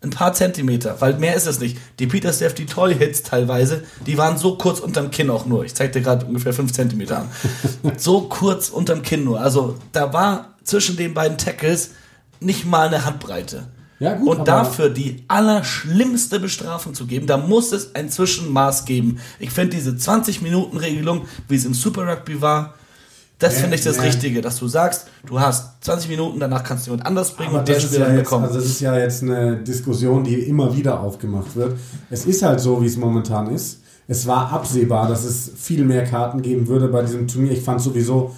Ein paar Zentimeter, weil mehr ist es nicht. Die Peter Steph, die Toy-Hits teilweise, die waren so kurz unterm Kinn auch nur. Ich zeig dir gerade ungefähr fünf Zentimeter an. so kurz unterm Kinn nur. Also da war zwischen den beiden Tackles nicht mal eine Handbreite. Ja, gut, Und dafür die allerschlimmste Bestrafung zu geben, da muss es ein Zwischenmaß geben. Ich finde diese 20-Minuten-Regelung, wie es im Super Rugby war, das Nee, finde ich das nee. Richtige, dass du sagst, du hast 20 Minuten, danach kannst du jemand anders bringen Aber und der das ist, Spieler ja jetzt, bekommen. also das ist ja jetzt eine Diskussion, die immer wieder aufgemacht wird. Es ist halt so, wie es momentan ist. Es war absehbar, dass es viel mehr Karten geben würde bei diesem Turnier. Ich fand sowieso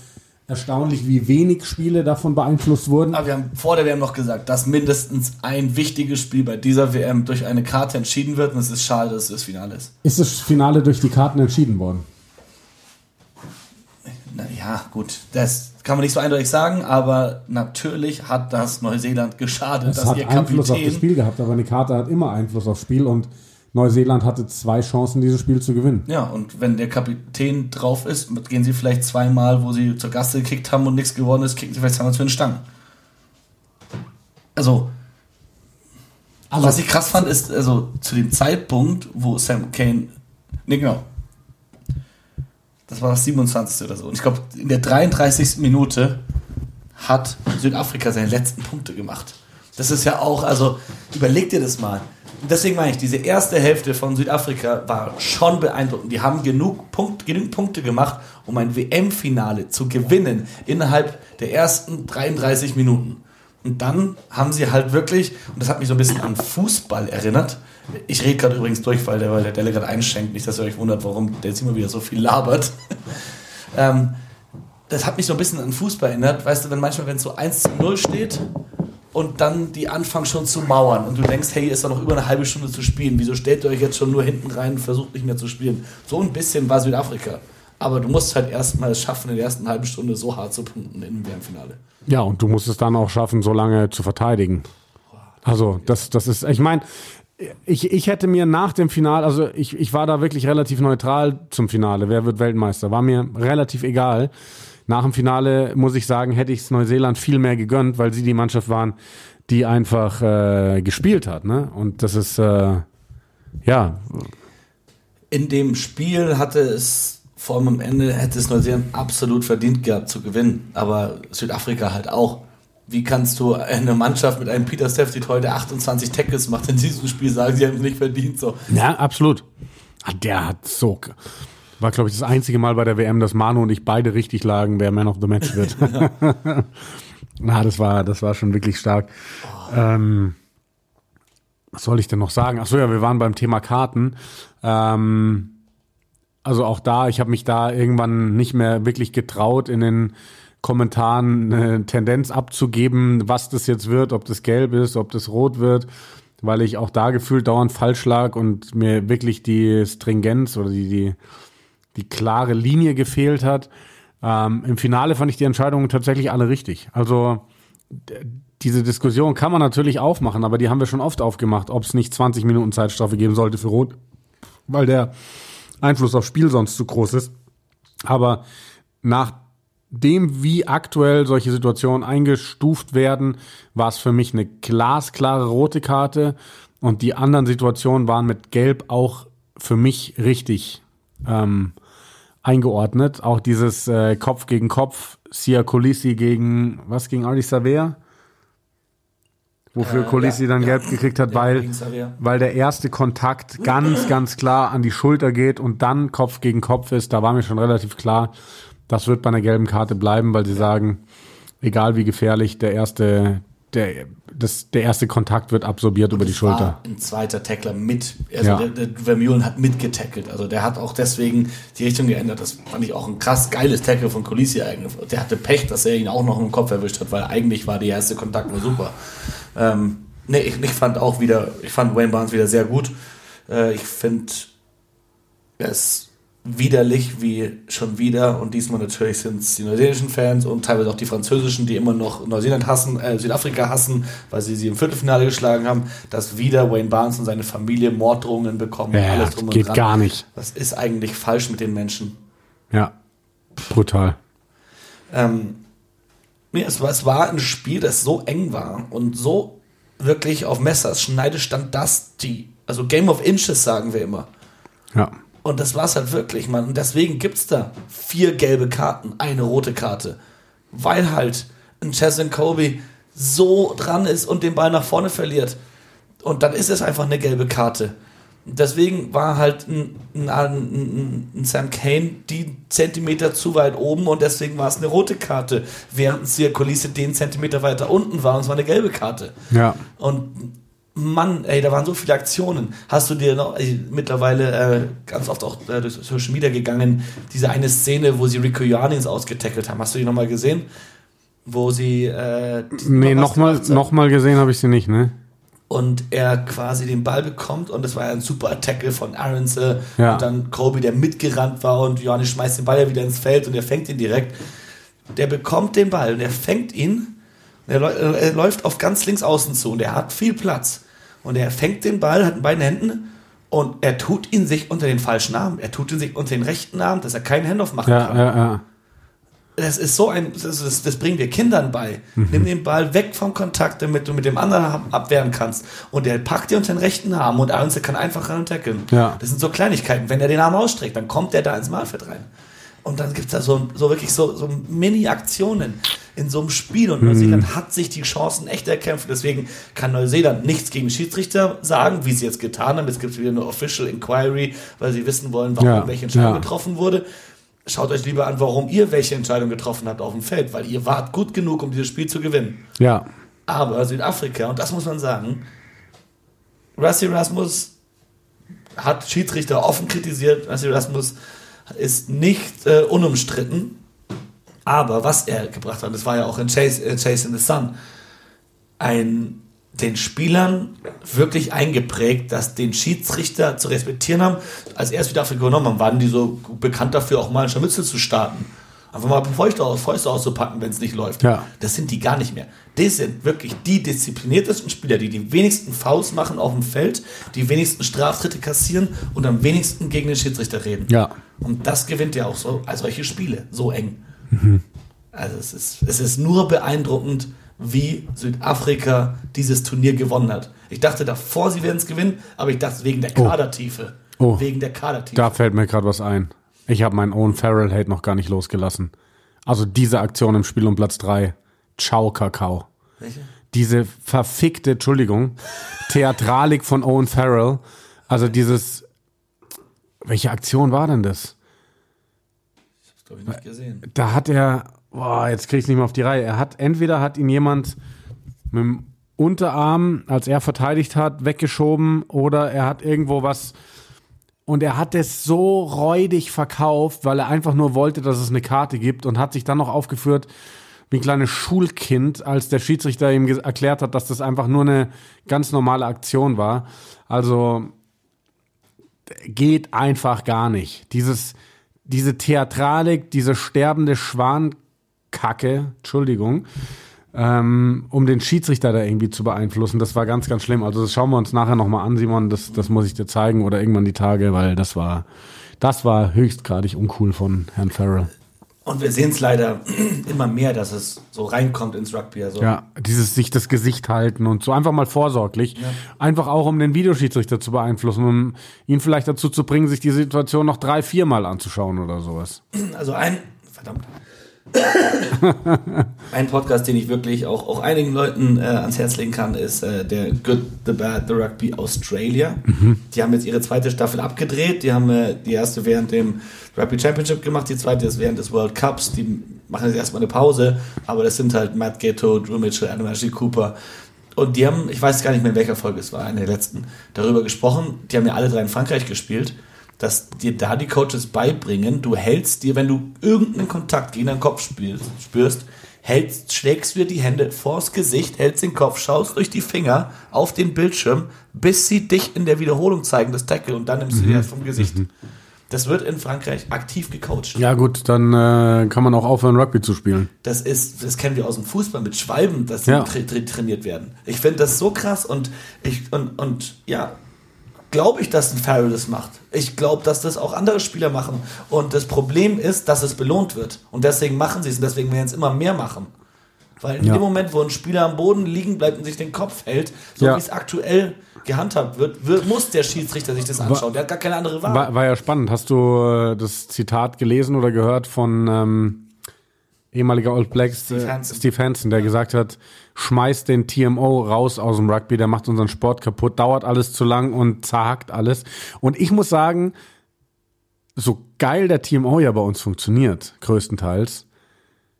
erstaunlich, wie wenig Spiele davon beeinflusst wurden. Aber wir haben vor der WM noch gesagt, dass mindestens ein wichtiges Spiel bei dieser WM durch eine Karte entschieden wird und es ist schade, dass es das Finale ist. Ist das Finale durch die Karten entschieden worden? Naja, gut, das kann man nicht so eindeutig sagen, aber natürlich hat das Neuseeland geschadet, Es dass hat ihr Einfluss auf das Spiel gehabt, aber eine Karte hat immer Einfluss aufs Spiel und Neuseeland hatte zwei Chancen, dieses Spiel zu gewinnen. Ja, und wenn der Kapitän drauf ist, gehen sie vielleicht zweimal, wo sie zur Gasse gekickt haben und nichts geworden ist, kicken sie vielleicht zweimal zu den Stangen. Also, Also, was ich krass fand, ist, also zu dem Zeitpunkt, wo Sam Kane. Ne, genau. Das war das 27. oder so. Und ich glaube, in der 33. Minute hat Südafrika seine letzten Punkte gemacht. Das ist ja auch, also überleg dir das mal. Deswegen meine ich, diese erste Hälfte von Südafrika war schon beeindruckend. Die haben genug, Punkt, genug Punkte gemacht, um ein WM-Finale zu gewinnen innerhalb der ersten 33 Minuten. Und dann haben sie halt wirklich, und das hat mich so ein bisschen an Fußball erinnert. Ich rede gerade übrigens durch, weil der, weil der Delle gerade einschenkt. Nicht, dass ihr euch wundert, warum der jetzt immer wieder so viel labert. ähm, das hat mich so ein bisschen an Fußball erinnert. Weißt du, wenn manchmal, wenn es so 1 zu 0 steht und dann die anfangen schon zu mauern und du denkst, hey, ist da noch über eine halbe Stunde zu spielen. Wieso stellt ihr euch jetzt schon nur hinten rein und versucht nicht mehr zu spielen? So ein bisschen war Südafrika. Aber du musst halt erstmal es schaffen, in der ersten halben Stunde so hart zu punkten im WM-Finale. Ja, und du musst es dann auch schaffen, so lange zu verteidigen. Also, das, das ist, ich meine, ich, ich hätte mir nach dem Finale, also ich, ich war da wirklich relativ neutral zum Finale. Wer wird Weltmeister? War mir relativ egal. Nach dem Finale, muss ich sagen, hätte ich es Neuseeland viel mehr gegönnt, weil sie die Mannschaft waren, die einfach äh, gespielt hat. Ne? Und das ist, äh, ja, in dem Spiel hatte es vor allem am Ende hätte es Neuseeland absolut verdient gehabt zu gewinnen, aber Südafrika halt auch. Wie kannst du eine Mannschaft mit einem Peter Steph, die heute 28 Tackles macht, in diesem Spiel sagen, sie haben es nicht verdient? So. Ja, absolut. Ah, Der hat so. War, glaube ich, das einzige Mal bei der WM, dass Manu und ich beide richtig lagen, wer Man of the Match wird. Na, das war, das war schon wirklich stark. Ähm, was soll ich denn noch sagen? Ach so, ja, wir waren beim Thema Karten. Ähm, also auch da, ich habe mich da irgendwann nicht mehr wirklich getraut, in den Kommentaren eine Tendenz abzugeben, was das jetzt wird, ob das gelb ist, ob das rot wird, weil ich auch da gefühlt dauernd falsch lag und mir wirklich die Stringenz oder die, die, die klare Linie gefehlt hat. Ähm, Im Finale fand ich die Entscheidungen tatsächlich alle richtig. Also diese Diskussion kann man natürlich aufmachen, aber die haben wir schon oft aufgemacht, ob es nicht 20 Minuten Zeitstrafe geben sollte für Rot, weil der Einfluss aufs Spiel sonst zu groß ist. Aber nach dem, wie aktuell solche Situationen eingestuft werden, war es für mich eine glasklare rote Karte und die anderen Situationen waren mit Gelb auch für mich richtig ähm, eingeordnet. Auch dieses äh, Kopf gegen Kopf, Sia Colisi gegen, was gegen Ali Savea? Wofür Äh, Colisi ja, dann ja. gelb gekriegt hat, weil, weil der erste Kontakt ganz, ganz klar an die Schulter geht und dann Kopf gegen Kopf ist. Da war mir schon relativ klar, das wird bei einer gelben Karte bleiben, weil sie sagen, egal wie gefährlich, der erste, der, das, der erste Kontakt wird absorbiert über die Schulter. Ein zweiter Tackler mit, also Ja. der, der Vermeulen hat mitgetackelt. Also der hat auch deswegen die Richtung geändert. Das fand ich auch ein krass geiles Tackle von Colisi eigentlich. Der hatte Pech, dass er ihn auch noch im Kopf erwischt hat, weil eigentlich war der erste Kontakt nur super. Ähm, nee, ich, ich fand auch wieder, ich fand Wayne Barnes wieder sehr gut. Äh, ich finde, es widerlich wie schon wieder. Und diesmal natürlich sind es die neuseeländischen Fans und teilweise auch die französischen, die immer noch Neuseeland hassen, äh, Südafrika hassen, weil sie sie im Viertelfinale geschlagen haben, dass wieder Wayne Barnes und seine Familie Morddrohungen bekommen. Ja, alles drum und geht dran. gar nicht. Was ist eigentlich falsch mit den Menschen? Ja, brutal. Ähm, nee, es, war, es war ein Spiel, das so eng war und so wirklich auf Messers Schneide stand, dass die, also Game of Inches sagen wir immer. Ja. Und das war's halt wirklich, Mann. Und deswegen gibt's da vier gelbe Karten, eine rote Karte. Weil halt ein Cheslin Kobe so dran ist und den Ball nach vorne verliert. Und dann ist es einfach eine gelbe Karte. Deswegen war halt ein, ein, ein, ein Sam Kane die Zentimeter zu weit oben und deswegen war es eine rote Karte, während Sia Kulisse den Zentimeter weiter unten war und es war eine gelbe Karte. Ja. Und Mann, ey, da waren so viele Aktionen. Hast du dir noch ey, mittlerweile äh, ganz oft auch äh, durch Social Media gegangen, diese eine Szene, wo sie Rico Joannings ausgetackelt haben. Hast du die nochmal gesehen? Wo sie äh, Nee, nochmal noch mal gesehen habe ich sie nicht, ne? Und er quasi den Ball bekommt und das war ja ein super Tackle von Aronson Ja. und dann Kobe, der mitgerannt war und Johannes schmeißt den Ball ja wieder ins Feld und er fängt ihn direkt. Der bekommt den Ball und er fängt ihn er, läu- er läuft auf ganz links außen zu und er hat viel Platz und er fängt den Ball, hat in beiden Händen und er tut ihn sich unter den falschen Arm. Er tut ihn sich unter den rechten Arm, dass er keinen Handoff machen Ja, kann ja, ja. Das ist so ein, das, das, das bringen wir Kindern bei. Nimm den Ball weg vom Kontakt, damit du mit dem anderen ab- abwehren kannst. Und der packt dir unter den rechten Arm und Aronson kann einfach ran und tackeln. Ja. Das sind so Kleinigkeiten. Wenn er den Arm ausstreckt, dann kommt der da ins Malfeld rein. Und dann gibt's da so, so wirklich so, so Mini-Aktionen in so einem Spiel. Und Neuseeland hat sich die Chancen echt erkämpft. Deswegen kann Neuseeland nichts gegen Schiedsrichter sagen, wie sie jetzt getan haben. Jetzt gibt's wieder eine Official Inquiry, weil sie wissen wollen, warum Ja, welche Entscheidung ja. getroffen wurde. Schaut euch lieber an, warum ihr welche Entscheidung getroffen habt auf dem Feld, weil ihr wart gut genug, um dieses Spiel zu gewinnen. Ja. Aber Südafrika, und das muss man sagen, Rusty Rasmus hat Schiedsrichter offen kritisiert. Rusty Rasmus ist nicht äh, unumstritten. Aber was er gebracht hat, das war ja auch in Chase, äh, Chase in the Sun, ein, den Spielern wirklich eingeprägt, dass den Schiedsrichter zu respektieren haben. Als er es Südafrika genommen haben, waren die so bekannt dafür, auch mal ein Scharmützel zu starten. Einfach mal Fäuste, aus, Fäuste auszupacken, wenn es nicht läuft. Ja. Das sind die gar nicht mehr. Das sind wirklich die diszipliniertesten Spieler, die die wenigsten Fouls machen auf dem Feld, die wenigsten Straftritte kassieren und am wenigsten gegen den Schiedsrichter reden. Ja. Und das gewinnt ja auch so als solche Spiele, so eng. Mhm. Also es ist, es ist nur beeindruckend, wie Südafrika dieses Turnier gewonnen hat. Ich dachte davor, sie werden es gewinnen, aber ich dachte wegen der Oh. Kadertiefe. Oh. Wegen der Kadertiefe. Da fällt mir gerade was ein. Ich habe meinen Owen Farrell Hate noch gar nicht losgelassen. Also diese Aktion im Spiel um Platz 3. Ciao, Kakao. Welche? Diese verfickte, Entschuldigung, Theatralik von Owen Farrell. Also dieses. Welche Aktion war denn das? Das habe ich nicht gesehen. Da hat er. Boah, jetzt krieg ich nicht mehr auf die Reihe. Er hat, entweder hat ihn jemand mit dem Unterarm, als er verteidigt hat, weggeschoben oder er hat irgendwo was. Und er hat es so räudig verkauft, weil er einfach nur wollte, dass es eine Karte gibt und hat sich dann noch aufgeführt wie ein kleines Schulkind, als der Schiedsrichter ihm erklärt hat, dass das einfach nur eine ganz normale Aktion war. Also geht einfach gar nicht. Dieses, diese Theatralik, diese sterbende Schwankacke, Entschuldigung, ähm, um den Schiedsrichter da irgendwie zu beeinflussen, das war ganz, ganz schlimm. Also das schauen wir uns nachher nochmal an, Simon, das, das muss ich dir zeigen oder irgendwann die Tage, weil das war, das war höchstgradig uncool von Herrn Farrell. Und wir sehen es leider immer mehr, dass es so reinkommt ins Rugby. Also Ja, dieses sich das Gesicht halten und so einfach mal vorsorglich. Einfach auch, um den Videoschiedsrichter zu beeinflussen, um ihn vielleicht dazu zu bringen, sich die Situation noch drei, viermal anzuschauen oder sowas. Also ein, verdammt. ein Podcast, den ich wirklich auch, auch einigen Leuten äh, ans Herz legen kann, ist äh, der Good, The Bad, The Rugby Australia. Die haben jetzt ihre zweite Staffel abgedreht. Die haben äh, die erste während dem Rugby Championship gemacht, die zweite ist während des World Cups. Die machen jetzt erstmal eine Pause, aber das sind halt Matt Ghetto, Drew Mitchell, Ashley Cooper. Und die haben, ich weiß gar nicht mehr, in welcher Folge es war, eine der letzten, darüber gesprochen. Die haben ja alle drei in Frankreich gespielt dass dir da die Coaches beibringen, du hältst dir, wenn du irgendeinen Kontakt gegen deinen Kopf spürst, hältst, schlägst dir die Hände vors Gesicht, hältst den Kopf, schaust durch die Finger auf den Bildschirm, bis sie dich in der Wiederholung zeigen, das Tackle, und dann nimmst du die erst vom Gesicht. Das wird in Frankreich aktiv gecoacht. Ja, gut, dann äh, kann man auch aufhören, Rugby zu spielen. Das ist, das kennen wir aus dem Fußball mit Schwalben, dass sie Ja. tra tra trainiert werden. Ich finde das so krass und ich und, und ja, glaube ich, dass ein Farrell das macht. Ich glaube, dass das auch andere Spieler machen. Und das Problem ist, dass es belohnt wird. Und deswegen machen sie es und deswegen werden es immer mehr machen. Weil in Ja. dem Moment, wo ein Spieler am Boden liegen bleibt und sich den Kopf hält, so Ja. wie es aktuell gehandhabt wird, wird, muss der Schiedsrichter sich das anschauen. Der hat gar keine andere Wahl. War, war ja spannend. Hast du äh, das Zitat gelesen oder gehört von ähm, ehemaliger Old Blacks Steve äh, Hansen. Steve Hansen, der gesagt hat, schmeißt den TMO raus aus dem Rugby, der macht unseren Sport kaputt, dauert alles zu lang und zerhackt alles. Und ich muss sagen, so geil der TMO ja bei uns funktioniert, größtenteils,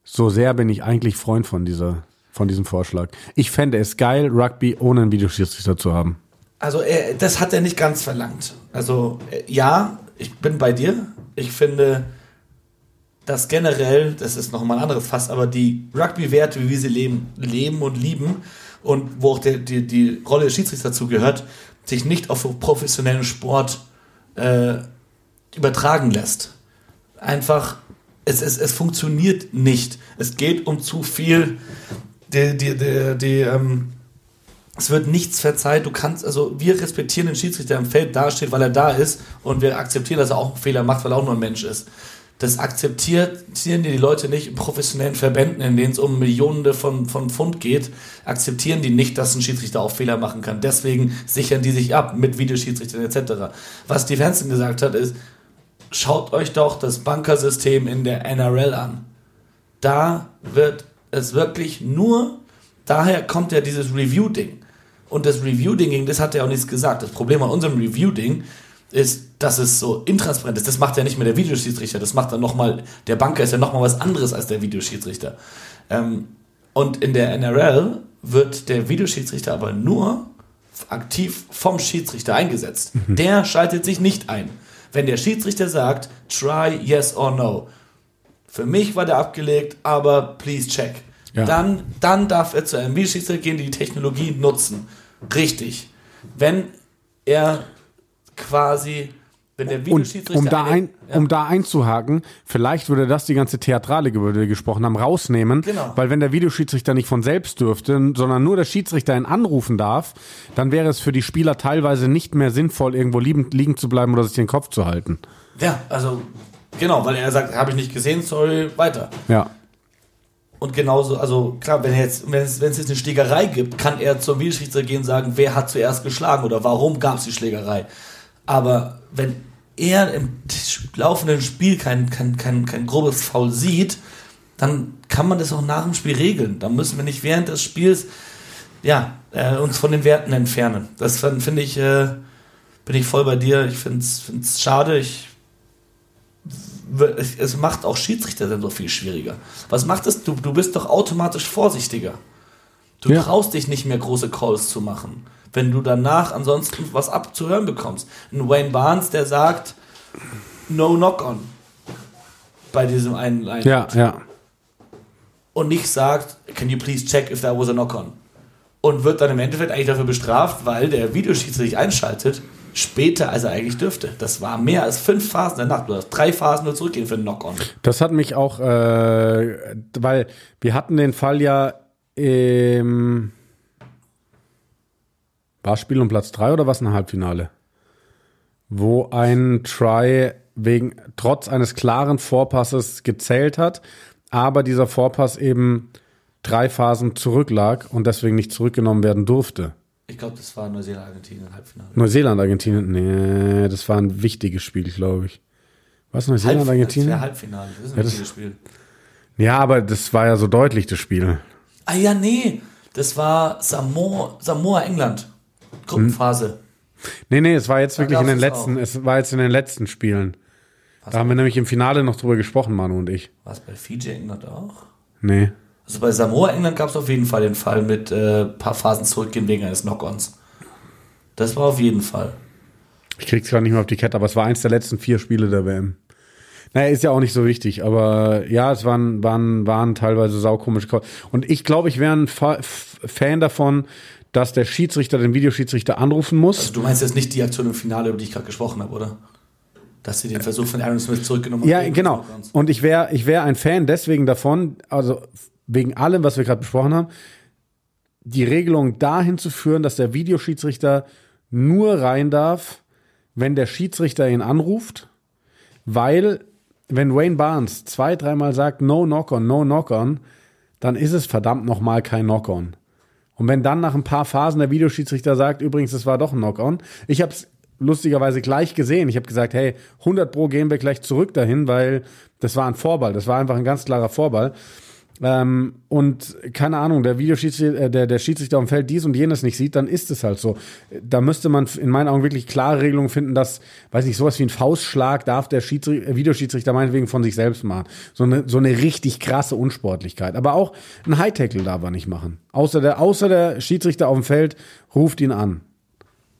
so sehr bin ich eigentlich Freund von dieser von diesem Vorschlag. Ich fände es geil, Rugby ohne einen Videoschiedsrichter zu haben. Also er, das hat er nicht ganz verlangt. Also äh, ja, ich bin bei dir. Ich finde, dass generell, das ist nochmal ein anderes Fass, aber die Rugby-Werte, wie wir sie leben, leben und lieben und wo auch der, die, die Rolle des Schiedsrichters dazu gehört, sich nicht auf professionellen Sport äh, übertragen lässt. Einfach, es, es, es funktioniert nicht. Es geht um zu viel. Die, die, die, die, ähm, es wird nichts verzeiht. Du kannst, also wir respektieren den Schiedsrichter, der im Feld dasteht, weil er da ist und wir akzeptieren, dass er auch einen Fehler macht, weil er auch nur ein Mensch ist. Das akzeptieren die Leute nicht in professionellen Verbänden, in denen es um Millionen von, von Pfund geht, akzeptieren die nicht, dass ein Schiedsrichter auch Fehler machen kann. Deswegen sichern die sich ab mit Videoschiedsrichtern etc. Was Steve Hansen gesagt hat, ist, schaut euch doch das Bunkersystem in der NRL an. Da wird es wirklich nur, daher kommt ja dieses Review-Ding. Und das Review-Ding, das hat er auch nichts gesagt. Das Problem an unserem Review-Ding ist, dass es so intransparent ist. Das macht ja nicht mehr der Videoschiedsrichter, das macht dann nochmal, der Banker ist ja nochmal was anderes als der Videoschiedsrichter. Ähm, und in der NRL wird der Videoschiedsrichter aber nur aktiv vom Schiedsrichter eingesetzt. Der schaltet sich nicht ein. Wenn der Schiedsrichter sagt, try yes or no. Für mich war der abgelegt, aber please check. Ja. Dann, dann darf er zu einem Videoschiedsrichter gehen, die die Technologie nutzen. Richtig. Wenn er quasi, wenn der Und um da, ein, ja. um da einzuhaken, vielleicht würde das die ganze Theatrale, über die wir gesprochen haben, rausnehmen. Genau. Weil wenn der Videoschiedsrichter nicht von selbst dürfte, sondern nur der Schiedsrichter ihn anrufen darf, dann wäre es für die Spieler teilweise nicht mehr sinnvoll, irgendwo liegen, liegen zu bleiben oder sich den Kopf zu halten. Ja, also genau, weil er sagt, habe ich nicht gesehen, sorry, weiter. Ja. Und genauso, also klar, wenn, jetzt, wenn, es, wenn es jetzt eine Schlägerei gibt, kann er zum Videoschiedsrichter gehen und sagen, wer hat zuerst geschlagen oder warum gab es die Schlägerei. Aber wenn er im laufenden Spiel kein, kein, kein, kein grobes Foul sieht, dann kann man das auch nach dem Spiel regeln. Dann müssen wir nicht während des Spiels ja, äh, uns von den Werten entfernen. Das fin- finde ich, äh, bin ich voll bei dir. Ich finde es schade. Ich es macht auch Schiedsrichter dann so viel schwieriger. Was macht es? Du, du bist doch automatisch vorsichtiger. Du Ja. traust dich nicht mehr große Calls zu machen, wenn du danach ansonsten was abzuhören bekommst. Ein Wayne Barnes, der sagt, no knock on bei diesem einen Line Ja, ja. und nicht sagt, can you please check if there was a knock on und wird dann im Endeffekt eigentlich dafür bestraft, weil der Videoschiedsrichter sich einschaltet später, als er eigentlich dürfte. Das war mehr als fünf Phasen der Nacht. Du hast drei Phasen nur zurückgehen für einen Knock-on. Das hat mich auch, äh, weil wir hatten den Fall ja im war Spiel um Platz 3 oder was ein Halbfinale? Wo ein Try wegen trotz eines klaren Vorpasses gezählt hat, aber dieser Vorpass eben drei Phasen zurücklag und deswegen nicht zurückgenommen werden durfte. Ich glaube, das war Neuseeland, Argentinien, Halbfinale. Neuseeland, Argentinien, nee, das war ein wichtiges Spiel, glaube ich. Was Neuseeland, Halb- Das Argentinien? wäre Halbfinale. Das ist ein Ja, das- wichtiges Spiel. Ja, aber das war ja so deutlich, das Spiel. Ah ja, nee. Das war Samoa, Samoa England. Gruppenphase. Nee, nee, es war jetzt Da wirklich in den letzten, es war jetzt in den letzten Spielen. Da haben wir nämlich im Finale noch drüber gesprochen, Manu und ich. War es bei Fiji England auch? Nee. Also bei Samoa England gab es auf jeden Fall den Fall mit äh, paar Phasen zurückgehen wegen eines Knock-ons. Das war auf jeden Fall. Ich krieg's gerade nicht mehr auf die Kette, aber es war eins der letzten vier Spiele der WM. Naja, ist ja auch nicht so wichtig, aber ja, es waren, waren, waren teilweise saukomische. Und ich glaube, ich wäre ein Fa Fan davon, dass der Schiedsrichter den Videoschiedsrichter anrufen muss. Also du meinst jetzt nicht die Aktion im Finale, über die ich gerade gesprochen habe, oder? dass sie den Versuch von Aaron Smith zurückgenommen Ja, haben. genau. Und ich wäre ich wär ein Fan deswegen davon, also wegen allem, was wir gerade besprochen haben, die Regelung dahin zu führen, dass der Videoschiedsrichter nur rein darf, wenn der Schiedsrichter ihn anruft, weil wenn Wayne Barnes zwei, dreimal sagt, no knock-on, no knock-on, dann ist es verdammt nochmal kein Knock-on. Und wenn dann nach ein paar Phasen der Videoschiedsrichter sagt, übrigens, es war doch ein Knock-on, ich habe es lustigerweise gleich gesehen. Ich habe gesagt, hey, 100 pro gehen wir gleich zurück dahin, weil das war ein Vorball. Das war einfach ein ganz klarer Vorball. Ähm, und keine Ahnung, der Videoschiedsrichter, äh, der, der Schiedsrichter am Feld dies und jenes nicht sieht, dann ist es halt so. Da müsste man in meinen Augen wirklich klare Regelungen finden, dass, weiß nicht, sowas wie ein Faustschlag darf der Schiedsrichter, Videoschiedsrichter meinetwegen von sich selbst machen. So eine, so eine richtig krasse Unsportlichkeit. Aber auch ein High-Tackle darf er nicht machen. Außer der, außer der Schiedsrichter auf dem Feld ruft ihn an.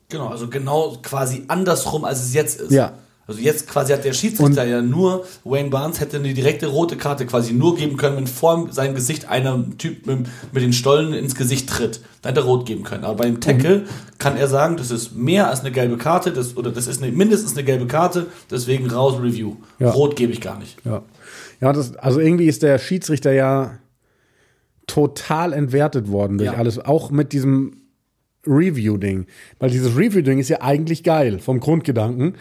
Genau, also genau quasi andersrum, als es jetzt ist. Ja. Also jetzt quasi hat der Schiedsrichter ja nur, Wayne Barnes hätte eine direkte rote Karte quasi nur geben können, wenn vor seinem Gesicht einer Typ mit, mit den Stollen ins Gesicht tritt. Dann hätte er rot geben können. Aber beim Tackle kann er sagen, das ist mehr als eine gelbe Karte, das, oder das ist eine, mindestens eine gelbe Karte, deswegen raus Review. Ja. Rot gebe ich gar nicht. Ja. Ja, das, also irgendwie ist der Schiedsrichter ja total entwertet worden durch Ja. alles, auch mit diesem Review-Ding. Weil dieses Review-Ding ist ja eigentlich geil vom Grundgedanken,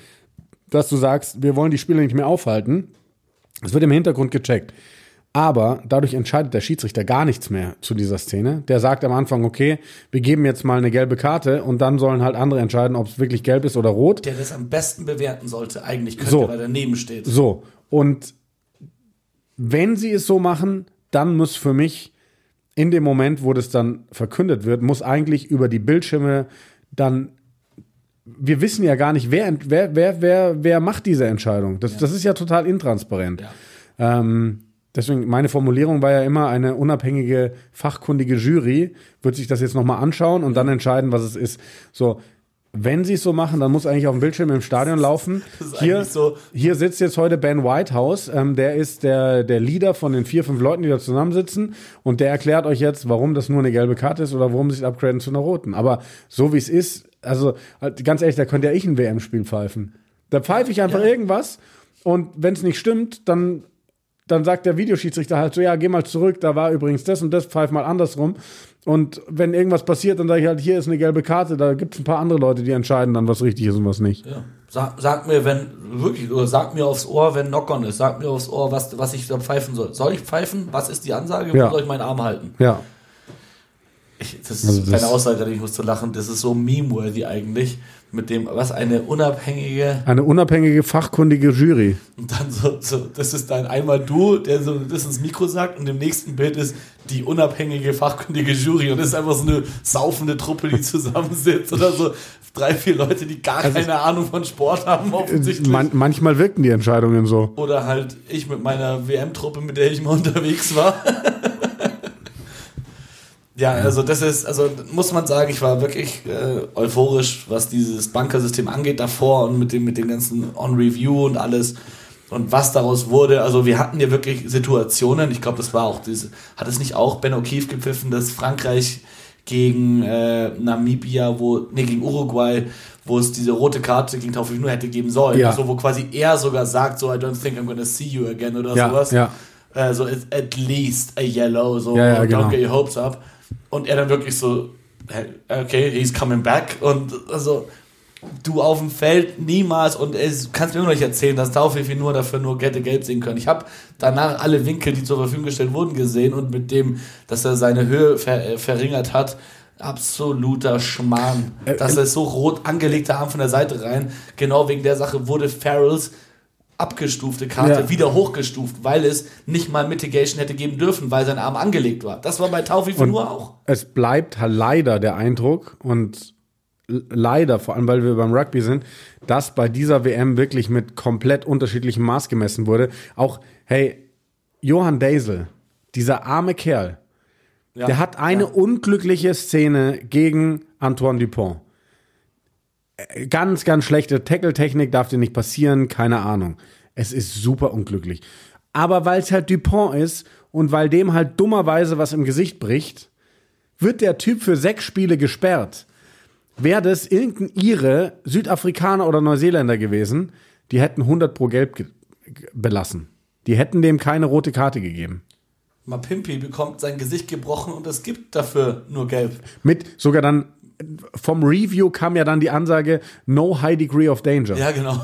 dass du sagst, wir wollen die Spieler nicht mehr aufhalten. Es wird im Hintergrund gecheckt. Aber dadurch entscheidet der Schiedsrichter gar nichts mehr zu dieser Szene. Der sagt am Anfang, okay, wir geben jetzt mal eine gelbe Karte und dann sollen halt andere entscheiden, ob es wirklich gelb ist oder rot. Der das am besten bewerten sollte, eigentlich könnte, So. weil er daneben steht. So, und wenn sie es so machen, dann muss für mich in dem Moment, wo das dann verkündet wird, muss eigentlich über die Bildschirme dann wir wissen ja gar nicht, wer, wer, wer, wer, wer macht diese Entscheidung. Das, das ist ja total intransparent. Ja. Ähm, deswegen, meine Formulierung war ja immer, eine unabhängige, fachkundige Jury wird sich das jetzt nochmal anschauen und dann entscheiden, was es ist. So, wenn sie es so machen, dann muss eigentlich auf dem Bildschirm im Stadion laufen. Hier, so- hier sitzt jetzt heute Ben Whitehouse, ähm, der ist der, der Leader von den vier, fünf Leuten, die da zusammensitzen und der erklärt euch jetzt, warum das nur eine gelbe Karte ist oder warum sie es upgraden zu einer roten. Aber so wie es ist, also halt, ganz ehrlich, da könnte ja ich ein WM-Spiel pfeifen. Da pfeife ich einfach Ja. irgendwas und wenn es nicht stimmt, dann dann sagt der Videoschiedsrichter halt so, ja, geh mal zurück, da war übrigens das und das, pfeif mal andersrum. Und wenn irgendwas passiert, dann sage ich halt, hier ist eine gelbe Karte, da gibt es ein paar andere Leute, die entscheiden dann, was richtig ist und was nicht. Ja. Sag, sag mir, wenn, wirklich, oder sag mir aufs Ohr, wenn Knock-on ist. Sag mir aufs Ohr, was, was ich da pfeifen soll. Soll ich pfeifen? Was ist die Ansage? Ja. Wo soll ich meinen Arm halten? Ja. Ich, das ist Also das- keine Aussage, ich muss zu lachen. Das ist so meme-worthy eigentlich. Mit dem, was eine unabhängige, Eine unabhängige, fachkundige Jury. und dann so, so, das ist dann einmal du, der so das ins Mikro sagt, und im nächsten Bild ist die unabhängige, fachkundige Jury. Und das ist einfach so eine saufende Truppe, die zusammensitzt. Oder so drei, vier Leute, die gar keine Ahnung von Sport haben, offensichtlich. Man, manchmal wirken die Entscheidungen so. Oder halt ich mit meiner WM-Truppe, mit der ich mal unterwegs war. Ja, also das ist, also muss man sagen, ich war wirklich äh, euphorisch, was dieses Bankersystem angeht davor und mit dem, mit dem ganzen On-Review und alles und was daraus wurde. Also wir hatten ja wirklich Situationen, ich glaube, das war auch diese, hat es nicht auch Ben O'Keefe gepfiffen, dass Frankreich gegen äh, Namibia, wo, nee, gegen Uruguay, wo es diese rote Karte gegen Taufik nur hätte geben sollen. Ja. Also wo quasi er sogar sagt, so I don't think I'm gonna see you again oder Ja, sowas. ja. Äh, so at, at least a yellow, so Ja, ja, don't genau. get your hopes up. Und er dann wirklich so, okay, he's coming back. Und also du auf dem Feld niemals und es kannst mir immer noch nicht erzählen, dass Taufefi nur dafür nur Gette gelb sehen können. Ich habe danach alle Winkel, die zur Verfügung gestellt wurden, gesehen und mit dem, dass er seine Höhe ver äh, verringert hat, absoluter Schmarrn. Äh, dass er so rot angelegte Arm von der Seite rein, genau wegen der Sache wurde Farrells abgestufte Karte Ja. wieder hochgestuft, weil es nicht mal Mitigation hätte geben dürfen, weil sein Arm angelegt war. Das war bei Taufifi Und nur auch. Es bleibt halt leider der Eindruck und leider, vor allem weil wir beim Rugby sind, dass bei dieser WM wirklich mit komplett unterschiedlichem Maß gemessen wurde. Auch, hey, Johann Daisel, dieser arme Kerl, Ja. der hat eine Ja. unglückliche Szene gegen Antoine Dupont. Äh, Ganz, ganz schlechte Tackle-Technik darf dir nicht passieren, keine Ahnung. Es ist super unglücklich. Aber weil es halt Dupont ist und weil dem halt dummerweise was im Gesicht bricht, wird der Typ für sechs Spiele gesperrt. Wäre das irgendein Ire, Südafrikaner oder Neuseeländer gewesen, die hätten 100 pro Gelb ge- ge- belassen. Die hätten dem keine rote Karte gegeben. Mapimpi bekommt sein Gesicht gebrochen und es gibt dafür nur Gelb. Mit sogar dann vom Review kam ja dann die Ansage No high degree of danger. Ja, Ja, genau.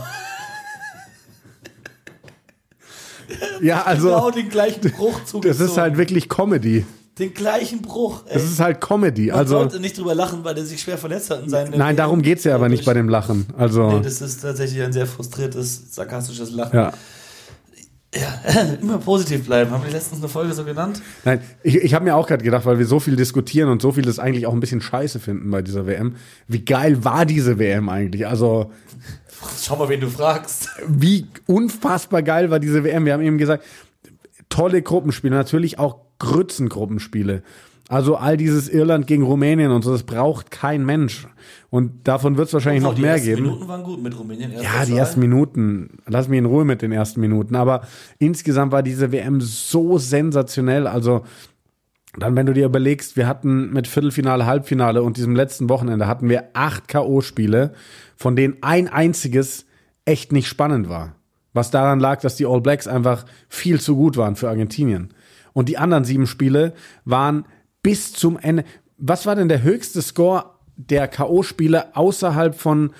also genau den gleichen Bruch das zugezogen. ist halt wirklich Comedy. den gleichen Bruch. Ey. Das ist halt Comedy. Man Also sollte nicht drüber lachen, weil der sich schwer verletzt hat in seinen nein, darum geht's ja aber nicht bei dem Lachen. Also Nee, das ist tatsächlich ein sehr frustriertes, sarkastisches Lachen. ja. Ja, immer positiv bleiben. Haben wir letztens eine Folge so genannt? Nein, ich, ich habe mir auch gerade gedacht, weil wir so viel diskutieren und so vieles eigentlich auch ein bisschen scheiße finden bei dieser WM. Wie geil war diese WM eigentlich? Also, Schau mal, wen du fragst. wie unfassbar geil war diese WM. Wir haben eben gesagt, tolle Gruppenspiele, natürlich auch Grützengruppenspiele. Also all dieses Irland gegen Rumänien und so, das braucht kein Mensch. Und davon wird es wahrscheinlich noch die mehr ersten geben. Minuten waren gut mit Rumänien. Ja, die Zahl. ersten Minuten. Lass mich in Ruhe mit den ersten Minuten. Aber insgesamt war diese WM so sensationell. Also, dann, wenn du dir überlegst, wir hatten mit Viertelfinale, Halbfinale und diesem letzten Wochenende hatten wir acht K.O.-Spiele, von denen ein einziges echt nicht spannend war. Was daran lag, dass die All Blacks einfach viel zu gut waren für Argentinien. Und die anderen sieben Spiele waren bis zum Ende. Was war denn der höchste Score der K.O.-Spiele außerhalb von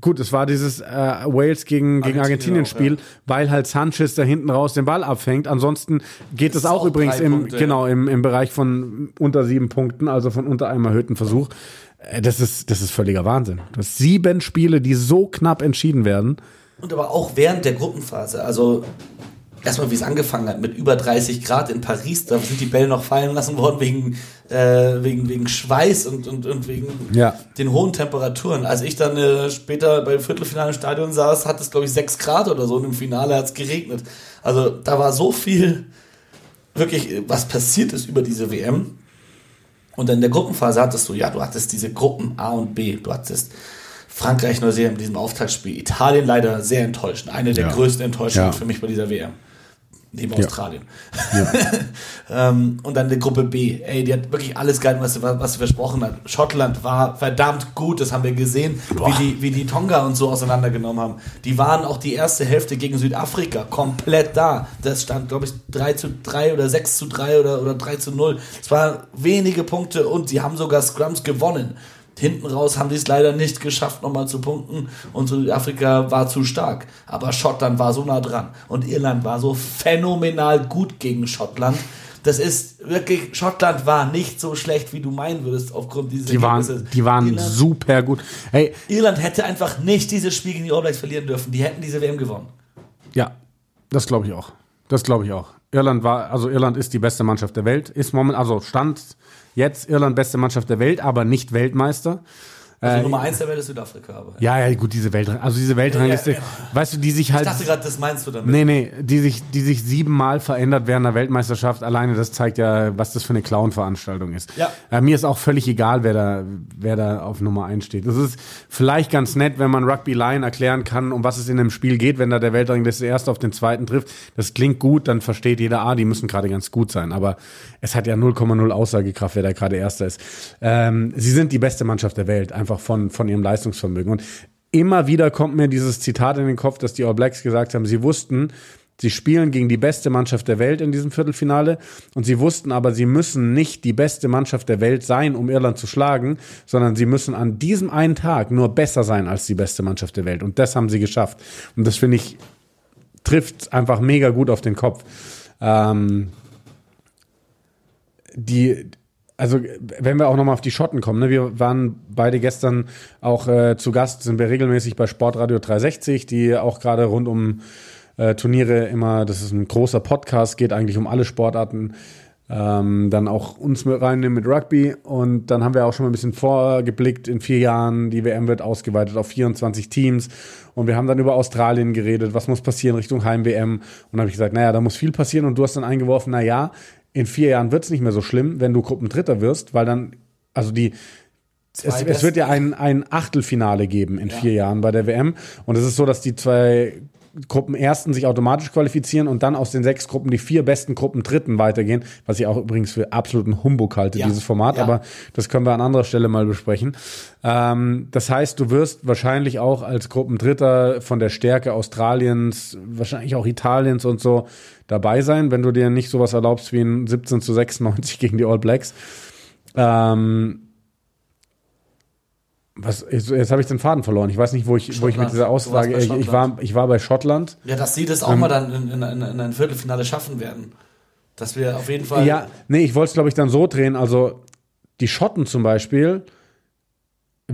Gut, es war dieses äh, Wales gegen, gegen Argentinien Argentinien-Spiel, auch, weil halt Sanchez da hinten raus den Ball abfängt. Ansonsten geht es auch, auch übrigens im, Punkte, ja. genau, im, im Bereich von unter sieben Punkten, also von unter einem erhöhten Versuch. Äh, Das ist, das ist völliger Wahnsinn. Du hast sieben Spiele, die so knapp entschieden werden. Und aber auch während der Gruppenphase. Also erstmal, wie es angefangen hat, mit über 30 Grad in Paris, da sind die Bälle noch fallen lassen worden wegen, äh, wegen, wegen Schweiß und, und, und wegen Ja. den hohen Temperaturen. Als ich dann äh, später beim Viertelfinale im Stadion saß, hat es, glaube ich, 6 Grad oder so und im Finale hat es geregnet. Also da war so viel wirklich, äh, was passiert ist über diese WM. Und in der Gruppenphase hattest du, ja, du hattest diese Gruppen A und B. Du hattest Frankreich, Neuseeland in diesem Auftaktspiel. Italien leider sehr enttäuschend. Eine der Ja. größten Enttäuschungen Ja. für mich bei dieser WM. Neben Ja. Australien. ähm, und dann die Gruppe B. Ey, die hat wirklich alles gehalten, was sie, was sie versprochen hat. Schottland war verdammt gut, das haben wir gesehen, wie die, wie die Tonga und so auseinandergenommen haben. Die waren auch die erste Hälfte gegen Südafrika komplett da. Das stand, glaube ich, 3 zu 3 oder 6 zu 3 oder, oder 3 zu 0. Es waren wenige Punkte und sie haben sogar Scrums gewonnen. Hinten raus haben die es leider nicht geschafft, nochmal zu punkten. Und Südafrika war zu stark. Aber Schottland war so nah dran. Und Irland war so phänomenal gut gegen Schottland. Das ist wirklich, Schottland war nicht so schlecht, wie du meinen würdest, aufgrund dieses Die waren, die waren Irland, super gut. Hey, Irland hätte einfach nicht dieses Spiel gegen die All Blacks verlieren dürfen. Die hätten diese WM gewonnen. Ja, das glaube ich auch. Das glaube ich auch. Irland war, also Irland ist die beste Mannschaft der Welt, ist moment, also stand jetzt Irland beste Mannschaft der Welt, aber nicht Weltmeister. Also Äh, Nummer eins der Welt ist Südafrika. Aber. Ja, ja, gut, diese Welt, also diese Weltrangliste, Ja, ja. weißt du, die sich Ich halt, dachte gerade, das meinst du damit. nee, nee, die sich, die sich siebenmal verändert während der Weltmeisterschaft. Alleine das zeigt ja, was das für eine Clown-Veranstaltung ist. Ja. Äh, mir ist auch völlig egal, wer da, wer da auf Nummer eins steht. Das ist vielleicht ganz nett, wenn man Rugby Line erklären kann, um was es in dem Spiel geht, wenn da der Weltrangliste erst auf den zweiten trifft. Das klingt gut, dann versteht jeder, ah, die müssen gerade ganz gut sein. Aber es hat ja 0,0 Aussagekraft, wer da gerade Erster ist. Ähm, sie sind die beste Mannschaft der Welt, einfach von, von ihrem Leistungsvermögen. Und immer wieder kommt mir dieses Zitat in den Kopf, dass die All Blacks gesagt haben, sie wussten, Sie spielen gegen die beste Mannschaft der Welt in diesem Viertelfinale und sie wussten aber, sie müssen nicht die beste Mannschaft der Welt sein, um Irland zu schlagen, sondern sie müssen an diesem einen Tag nur besser sein als die beste Mannschaft der Welt. Und das haben sie geschafft. Und das finde ich, trifft einfach mega gut auf den Kopf. Ähm, die, also wenn wir auch nochmal auf die Schotten kommen, ne, wir waren beide gestern auch äh, zu Gast, sind wir regelmäßig bei Sportradio 360, die auch gerade rund um äh, Turniere immer, das ist ein großer Podcast, geht eigentlich um alle Sportarten, ähm, dann auch uns mit reinnehmen mit Rugby. Und dann haben wir auch schon mal ein bisschen vorgeblickt in vier Jahren, die WM wird ausgeweitet auf 24 Teams. Und wir haben dann über Australien geredet, was muss passieren Richtung Heim-WM und habe ich gesagt, naja, da muss viel passieren. Und du hast dann eingeworfen, naja, in vier Jahren wird es nicht mehr so schlimm, wenn du Gruppendritter wirst, weil dann, also die, es, es wird ja ein, ein Achtelfinale geben in vier Jahren bei der WM. Und es ist so, dass die zwei Gruppenersten sich automatisch qualifizieren und dann aus den sechs Gruppen die vier besten Gruppen Dritten weitergehen, was ich auch übrigens für absoluten Humbug halte, Ja. dieses Format, Ja. aber das können wir an anderer Stelle mal besprechen. Ähm, das heißt, du wirst wahrscheinlich auch als Gruppendritter von der Stärke Australiens, wahrscheinlich auch Italiens und so dabei sein, wenn du dir nicht sowas erlaubst wie ein 17 zu 96 gegen die All Blacks. Ähm, was, jetzt, jetzt habe ich den Faden verloren. Ich weiß nicht, wo ich, wo ich mit dieser Aussage, bei ich, ich, war, ich war bei Schottland. Ja, dass sie das auch mal dann in, in, in, in ein Viertelfinale schaffen werden. Dass wir auf jeden Fall. Ja, nee, ich wollte es, glaube ich, dann so drehen. Also die Schotten zum Beispiel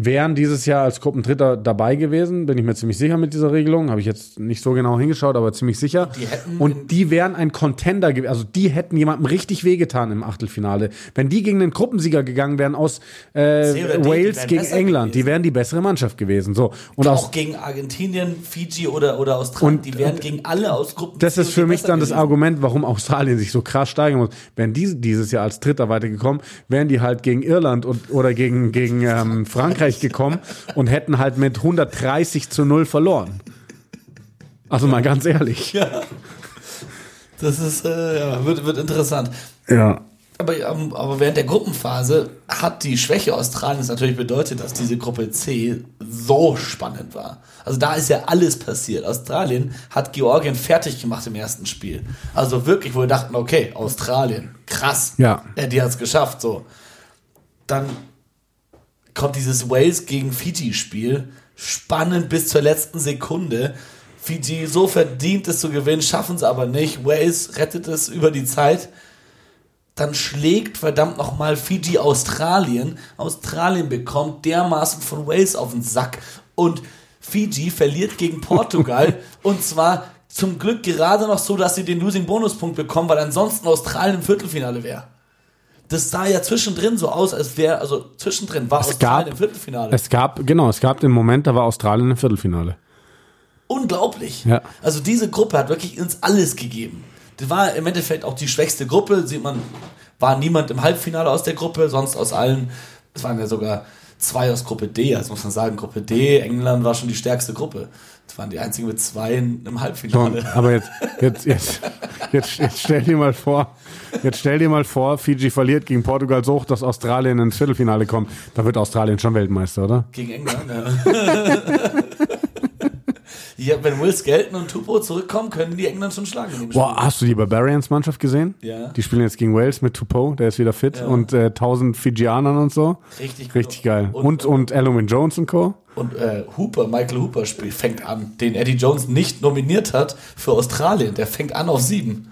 wären dieses Jahr als Gruppendritter dabei gewesen, bin ich mir ziemlich sicher mit dieser Regelung. Habe ich jetzt nicht so genau hingeschaut, aber ziemlich sicher. Die Und die wären ein Contender gewesen. Also die hätten jemandem richtig wehgetan im Achtelfinale. Wenn die gegen den Gruppensieger gegangen wären aus äh, Wales wären gegen England, gewesen. die wären die bessere Mannschaft gewesen. So. Und aus auch gegen Argentinien, Fiji oder, oder Australien. Und- die werden und gegen alle aus Gruppen. Das ist für mich dann das gewesen. Argument, warum Australien sich so krass steigern muss. Wären die dieses Jahr als Dritter weitergekommen, wären die halt gegen Irland und, oder gegen, gegen ähm, Frankreich gekommen und hätten halt mit 130 zu 0 verloren. Also mal ganz ehrlich. Das ist, äh, ja, wird, wird interessant. Ja. Aber, ähm, aber während der Gruppenphase hat die Schwäche Australiens natürlich bedeutet, dass diese Gruppe C so spannend war. Also da ist ja alles passiert. Australien hat Georgien fertig gemacht im ersten Spiel. Also wirklich, wo wir dachten, okay, Australien, krass. Ja. ja die hat es geschafft, so. Dann kommt dieses Wales gegen Fiji-Spiel. Spannend bis zur letzten Sekunde. Fiji so verdient es zu gewinnen, schaffen es aber nicht. Wales rettet es über die Zeit dann schlägt verdammt nochmal Fiji Australien. Australien bekommt dermaßen von Wales auf den Sack und Fiji verliert gegen Portugal und zwar zum Glück gerade noch so, dass sie den Losing-Bonuspunkt bekommen, weil ansonsten Australien im Viertelfinale wäre. Das sah ja zwischendrin so aus, als wäre, also zwischendrin war Es Australien gab- im Viertelfinale. Es gab, genau, es gab den Moment, da war Australien im Viertelfinale. Unglaublich. Ja. Also diese Gruppe hat wirklich uns alles gegeben. Das war im Endeffekt auch die schwächste Gruppe. Sieht man, war niemand im Halbfinale aus der Gruppe, sonst aus allen, es waren ja sogar zwei aus Gruppe D, also muss man sagen, Gruppe D, England war schon die stärkste Gruppe. Das waren die einzigen mit zwei im Halbfinale. aber jetzt, jetzt, jetzt, jetzt, jetzt stell dir mal vor, jetzt stell dir mal vor, Fiji verliert gegen Portugal so hoch, dass Australien ins Viertelfinale kommt. Da wird Australien schon Weltmeister, oder? Gegen England, ja. ja. Wenn Will Skelton und Tupo zurückkommen, können die England schon schlagen. Boah, hast du die Barbarians-Mannschaft gesehen? Ja. Die spielen jetzt gegen Wales mit Tupou, der ist wieder fit Ja. und äh, 1000 Fijianern und so. Richtig, Richtig geil. Und, Und, und, Elomin Jones und Co. Und äh, Hooper, Michael Hooper spielt, fängt an, den Eddie Jones nicht nominiert hat für Australien. Der fängt an auf sieben.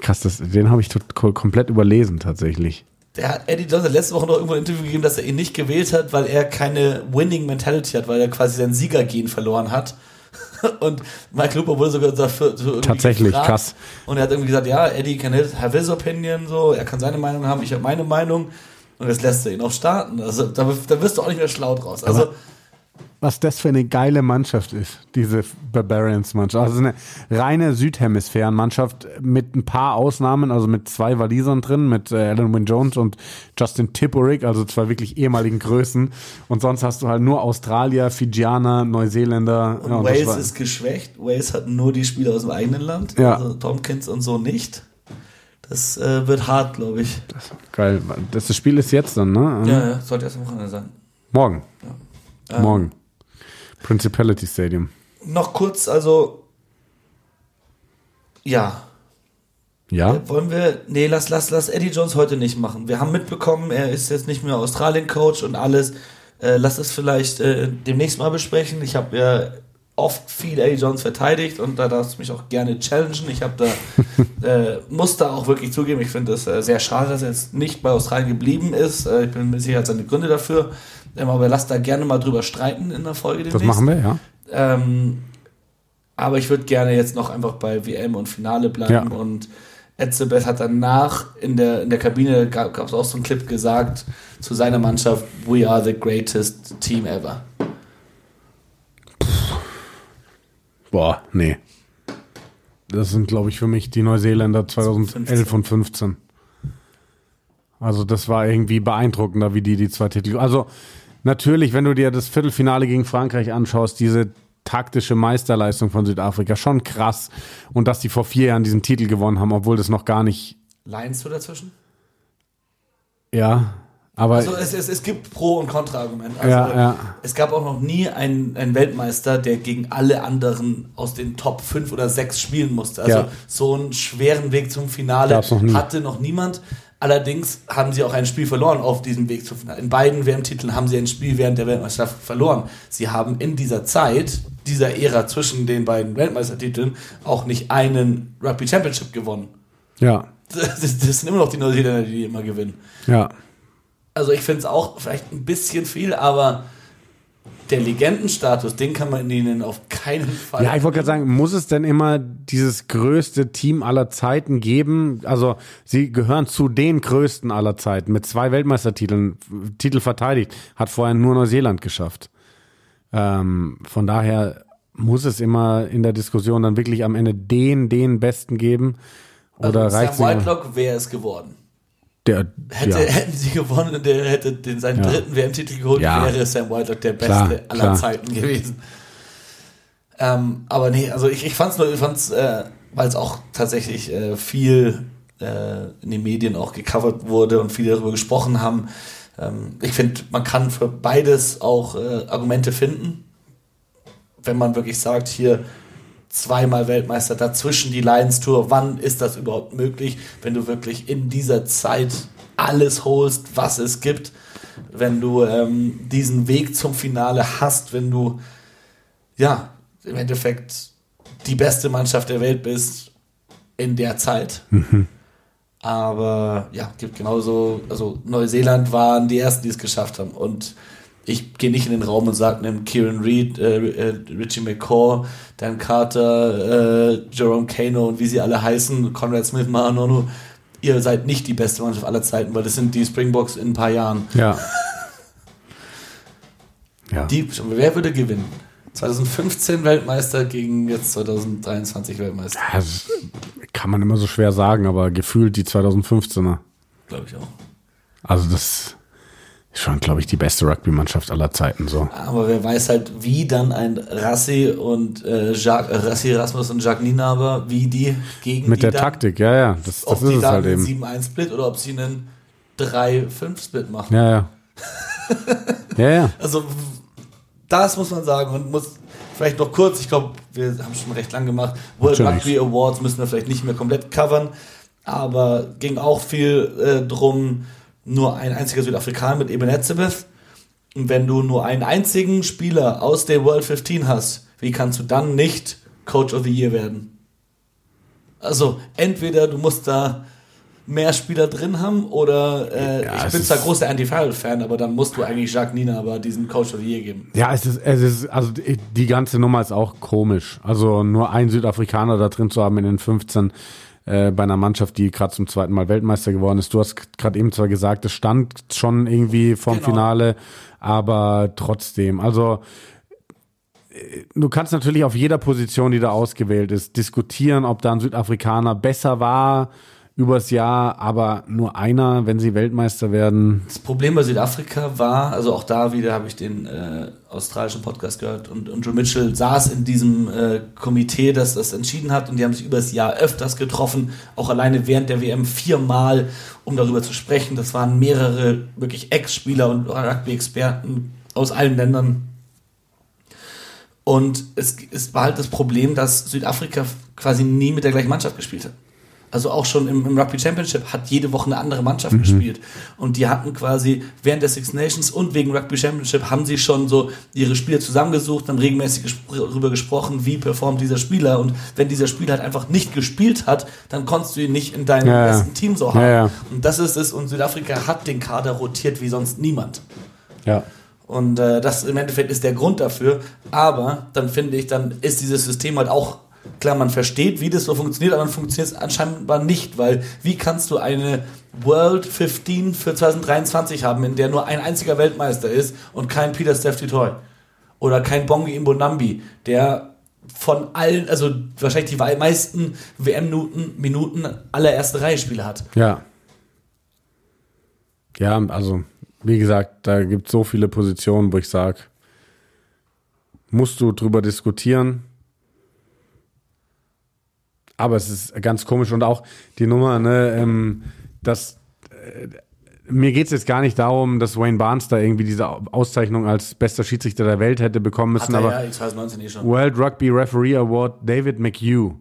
Krass, das, den habe ich komplett überlesen tatsächlich. Der hat Eddie hat letzte Woche noch irgendwo ein Interview gegeben, dass er ihn nicht gewählt hat, weil er keine Winning Mentality hat, weil er quasi sein Siegergen verloren hat. Und Michael Hooper wurde sogar dafür so Tatsächlich, gefragt. krass. Und er hat irgendwie gesagt, ja, Eddie can have his opinion, so, er kann seine Meinung haben, ich habe meine Meinung. Und jetzt lässt er ihn auch starten. Also da, da wirst du auch nicht mehr schlau draus. Also Aber- Was das für eine geile Mannschaft ist, diese Barbarians-Mannschaft. Also eine reine Südhemisphären-Mannschaft mit ein paar Ausnahmen, also mit zwei Walisern drin, mit äh, Alan Wynne Jones und Justin Tipperick, also zwei wirklich ehemaligen Größen. Und sonst hast du halt nur Australier, Fijianer, Neuseeländer. Und Ja, und das Wales ist geschwächt. Wales hat nur die Spieler aus dem eigenen Land. Ja. Also Tompkins und so nicht. Das äh, wird hart, glaube ich. geil. Das, das Spiel ist jetzt dann, ne? Ja, ja, sollte erst am Wochenende sein. Morgen. Ähm, Morgen. Principality Stadium. Noch kurz, also. Ja. Ja? Wollen wir. Nee, lass, lass, lass Eddie Jones heute nicht machen. Wir haben mitbekommen, er ist jetzt nicht mehr Australien-Coach und alles. Äh, lass es vielleicht äh, demnächst mal besprechen. Ich habe ja oft viel Eddie Jones verteidigt und da darfst du mich auch gerne challengen. Ich habe da, äh, muss da auch wirklich zugeben, ich finde es äh, sehr schade, dass er jetzt nicht bei Australien geblieben ist. Äh, ich bin mir sicher, er hat seine Gründe dafür. Ähm, aber lass da gerne mal drüber streiten in der Folge Das demnächst. machen wir, ja. Ähm, aber ich würde gerne jetzt noch einfach bei WM und Finale bleiben. Ja. Und Etzebeth hat danach in der, in der Kabine, gab es auch so einen Clip gesagt, zu seiner Mannschaft, we are the greatest team ever. Boah, nee. Das sind, glaube ich, für mich die Neuseeländer 2011 und 15. Also das war irgendwie beeindruckender, wie die die zwei Titel. Also natürlich, wenn du dir das Viertelfinale gegen Frankreich anschaust, diese taktische Meisterleistung von Südafrika schon krass. Und dass die vor vier Jahren diesen Titel gewonnen haben, obwohl das noch gar nicht. Leinst du dazwischen? Ja, aber. Also es, es, es gibt Pro- und Kontra-Argumente. Also Ja, ja. Es gab auch noch nie einen, einen Weltmeister, der gegen alle anderen aus den Top 5 oder 6 spielen musste. Also Ja. so einen schweren Weg zum Finale noch hatte noch niemand. Allerdings haben sie auch ein Spiel verloren auf diesem Weg zum Finale. In beiden WM-Titeln haben sie ein Spiel während der Weltmeisterschaft verloren. Sie haben in dieser Zeit, dieser Ära zwischen den beiden Weltmeistertiteln, auch nicht einen Rugby Championship gewonnen. ja, Das, das sind immer noch die Neuseeländer, die immer gewinnen. ja. Also ich finde es auch vielleicht ein bisschen viel, aber der Legendenstatus, den kann man ihnen auf keinen Fall. Ja, ich wollte gerade sagen, muss es denn immer dieses größte Team aller Zeiten geben? Also, sie gehören zu den größten aller Zeiten mit zwei Weltmeistertiteln, Titel verteidigt, hat vorher nur Neuseeland geschafft. Ähm, von daher muss es immer in der Diskussion dann wirklich am Ende den, den Besten geben. Oder also reicht Sam? Whitelock wäre es geworden. Der, Hätte, ja. Hätten sie gewonnen und der hätte den, seinen Ja. dritten WM-Titel geholt, Ja. wäre Sam Whitelock der beste Klar, aller klar. Zeiten gewesen. Ähm, aber nee, also ich, ich fand es nur, ich fand's, äh, weil es auch tatsächlich äh, viel äh, in den Medien auch gecovert wurde und viele darüber gesprochen haben. Ähm, ich finde, man kann für beides auch äh, Argumente finden, wenn man wirklich sagt, hier zweimal Weltmeister dazwischen die Lions Tour, wann ist das überhaupt möglich, wenn du wirklich in dieser Zeit alles holst, was es gibt, wenn du ähm, diesen Weg zum Finale hast, wenn du ja im Endeffekt die beste Mannschaft der Welt bist in der Zeit. Aber ja, gibt genauso, also Neuseeland waren die ersten, die es geschafft haben. Und ich gehe nicht in den Raum und sage, nimm Kieran Reid, äh, äh, Richie McCaw, Dan Carter, äh, Jerome Kano und wie sie alle heißen, Conrad Smith, Mahanonu, ihr seid nicht die beste Mannschaft aller Zeiten, weil das sind die Springboks in ein paar Jahren. Ja. ja. Die, wer würde gewinnen? 2015 Weltmeister gegen jetzt 2023 Weltmeister, Ja, kann man immer so schwer sagen, aber gefühlt die 2015er. glaube ich auch. Also das schon, glaube ich, die beste Rugby-Mannschaft aller Zeiten so. Aber wer weiß halt, wie dann ein Rassi und äh, Jacques, Rassi Rasmus und Jacques Nienaber, wie die gegen Mit die der dann, Taktik, ja, ja. Das, das ob ist die es dann halt einen eben. 7-1-Split oder ob sie einen 3-5-Split machen. Ja, ja. ja, ja. Also das muss man sagen und muss vielleicht noch kurz, ich glaube, wir haben schon recht lang gemacht, World Natürlich. Rugby Awards müssen wir vielleicht nicht mehr komplett covern, aber ging auch viel äh, drum, nur ein einziger Südafrikaner mit Eben Etzebeth. Und wenn du nur einen einzigen Spieler aus der World 15 hast, wie kannst du dann nicht Coach of the Year werden? Also entweder du musst da mehr Spieler drin haben oder äh, Ja, ich bin zwar großer Andy Farrell-Fan, aber dann musst du eigentlich Jacques Nina aber diesen Coach of the Year geben. Ja, es ist, es ist, also die die ganze Nummer ist auch komisch. Also nur ein Südafrikaner da drin zu haben in den 15 äh, bei einer Mannschaft, die gerade zum zweiten Mal Weltmeister geworden ist. Du hast gerade eben zwar gesagt, es stand schon irgendwie vom Genau. Finale, aber trotzdem. Also äh, du kannst natürlich auf jeder Position, die da ausgewählt ist, diskutieren, ob da ein Südafrikaner besser war übers Jahr, aber nur einer, wenn sie Weltmeister werden. Das Problem bei Südafrika war, also auch da wieder habe ich den äh, australischen Podcast gehört und, und Joe Mitchell saß in diesem äh, Komitee, das das entschieden hat und die haben sich übers Jahr öfters getroffen, auch alleine während der WM viermal, um darüber zu sprechen. Das waren mehrere wirklich Ex-Spieler und Rugby-Experten aus allen Ländern. Und es, es war halt das Problem, dass Südafrika quasi nie mit der gleichen Mannschaft gespielt hat. Also auch schon im, im Rugby Championship hat jede Woche eine andere Mannschaft gespielt. Und die hatten quasi während der Six Nations und wegen Rugby Championship haben sie schon so ihre Spieler zusammengesucht, dann regelmäßig gespr darüber gesprochen, wie performt dieser Spieler. Und wenn dieser Spieler halt einfach nicht gespielt hat, dann konntest du ihn nicht in deinem ja. besten Team so haben. Ja, ja. Und das ist es. Und Südafrika hat den Kader rotiert wie sonst niemand. Ja. Und äh, das im Endeffekt ist der Grund dafür. Aber dann finde ich, dann ist dieses System halt auch, klar, man versteht, wie das so funktioniert, aber dann funktioniert es anscheinend nicht, weil wie kannst du eine World 15 für 2023 haben, in der nur ein einziger Weltmeister ist und kein Peter Steph Toy oder kein Bongi Imbonambi, der von allen, also wahrscheinlich die meisten WM-Minuten Minuten aller erste Reihe Spiele hat. Ja. Ja, also, wie gesagt, da gibt es so viele Positionen, wo ich sage, musst du drüber diskutieren. Aber es ist ganz komisch und auch die Nummer, ne, ähm, dass äh, mir geht es jetzt gar nicht darum, dass Wayne Barnes da irgendwie diese Auszeichnung als bester Schiedsrichter der Welt hätte bekommen müssen, er aber ja, 2019 eh schon. World Rugby Referee Award David McHugh.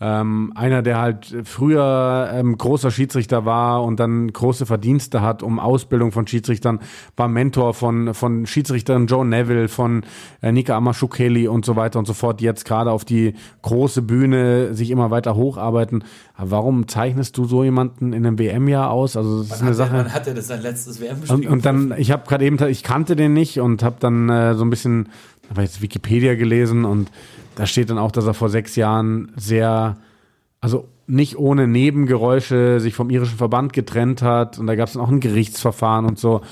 Ähm, einer, der halt früher ähm, großer Schiedsrichter war und dann große Verdienste hat um Ausbildung von Schiedsrichtern, war Mentor von, von Schiedsrichtern Joe Neville, von äh, Nika Amashukeli und so weiter und so fort, die jetzt gerade auf die große Bühne sich immer weiter hocharbeiten. Aber warum zeichnest du so jemanden in einem WM-Jahr aus? Also das ist eine Sache. wann hat er das sein letztes WM-Spiel? Und, und dann, ich habe gerade eben, ich kannte den nicht und habe dann äh, so ein bisschen, habe jetzt Wikipedia gelesen und da steht dann auch, dass er vor sechs Jahren sehr, also nicht ohne Nebengeräusche sich vom irischen Verband getrennt hat und da gab es dann auch ein Gerichtsverfahren und so.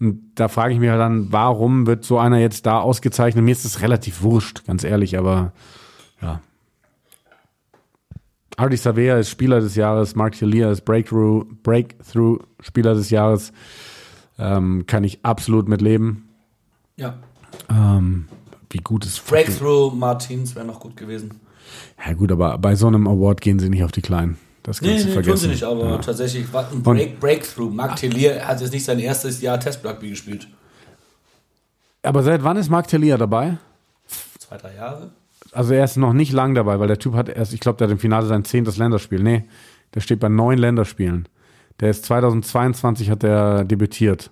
Und da frage ich mich halt dann, warum wird so einer jetzt da ausgezeichnet? Mir ist das relativ wurscht, ganz ehrlich, aber ja. Artie Savea ist Spieler des Jahres, Mark Hillier ist Breakthrough, Breakthrough Spieler des Jahres. Ähm, kann ich absolut mit leben. ja. Ähm, wie gut ist Breakthrough Martins wäre noch gut gewesen. Ja gut, aber bei so einem Award gehen sie nicht auf die Kleinen. Das kannst Nee, du nee, vergessen. tun sie nicht, aber Ja. tatsächlich war ein Break, Breakthrough. Marc Tellier hat jetzt nicht sein erstes Jahr Test-Rugby gespielt. Aber seit wann ist Mark Tellier dabei? Zwei, drei Jahre. Also er ist noch nicht lang dabei, weil der Typ hat erst, ich glaube, der hat im Finale sein zehntes Länderspiel. Nee, der steht bei neun Länderspielen. Der ist 2022 hat er debütiert.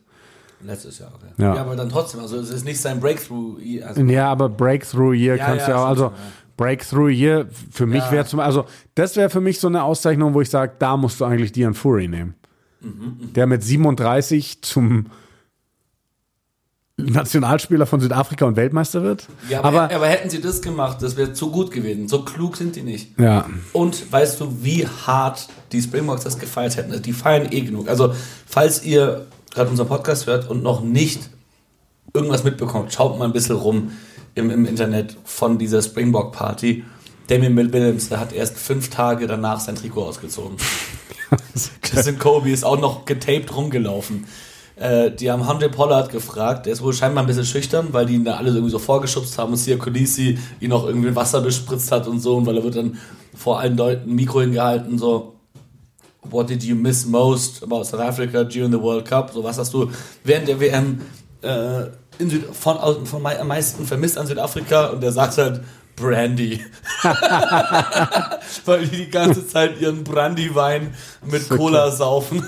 Letztes Jahr, okay. Ja. Ja. aber dann trotzdem, also es ist nicht sein Breakthrough. Also, Ja, aber Breakthrough Year Ja, kannst ja, ja auch, also. Breakthrough Year für mich Ja. wäre zum also das wäre für mich so eine Auszeichnung, wo ich sage, da musst du eigentlich Dian Fury nehmen. Mhm, Der mit 37 zum Nationalspieler von Südafrika und Weltmeister wird. ja, aber, aber aber hätten sie das gemacht, das wäre zu gut gewesen. So klug sind die nicht. ja, Und weißt du, wie hart die Springboks das gefeiert hätten? Also die feiern eh genug. Also, falls ihr gerade unseren Podcast hört und noch nicht irgendwas mitbekommt, schaut mal ein bisschen rum im, im Internet von dieser Springbok-Party. Damien Williams, der hat erst fünf Tage danach sein Trikot ausgezogen. Justin Kobe ist auch noch getaped rumgelaufen. Äh, die haben Andre Pollard gefragt, der ist wohl scheinbar ein bisschen schüchtern, weil die ihn da alle irgendwie so vorgeschubst haben und Sia Kolisi ihn noch irgendwie Wasser bespritzt hat und so und weil er wird dann vor allen Leuten ein Mikro hingehalten, so What did you miss most about South Africa during the World Cup? So was hast du während der WM äh, in Süd von, von am meisten vermisst an Südafrika und der sagt halt Brandy. Weil die die ganze Zeit ihren Brandywein mit Cola saufen.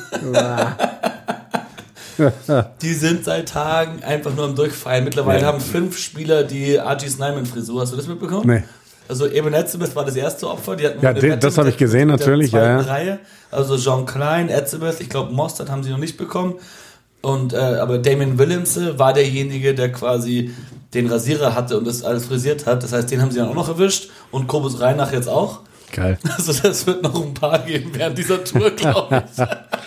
die sind seit Tagen einfach nur am Durchfallen. Mittlerweile Ja. haben fünf Spieler die Archie Snyman-Frisur. Hast du das mitbekommen? nee. Also Eben war das erste Opfer. Die hatten Ja, Wette das mit hab der- ich gesehen, natürlich, ja, ja. Reihe. Also Jean Klein, Etzebeth, ich glaube Mostert haben sie noch nicht bekommen. Und äh, aber Damien Williams war derjenige, der quasi den Rasierer hatte und das alles frisiert hat. Das heißt, den haben sie dann auch noch erwischt und Kobus Reinach jetzt auch. Geil. Also das wird noch ein paar geben während dieser Tour, glaube ich.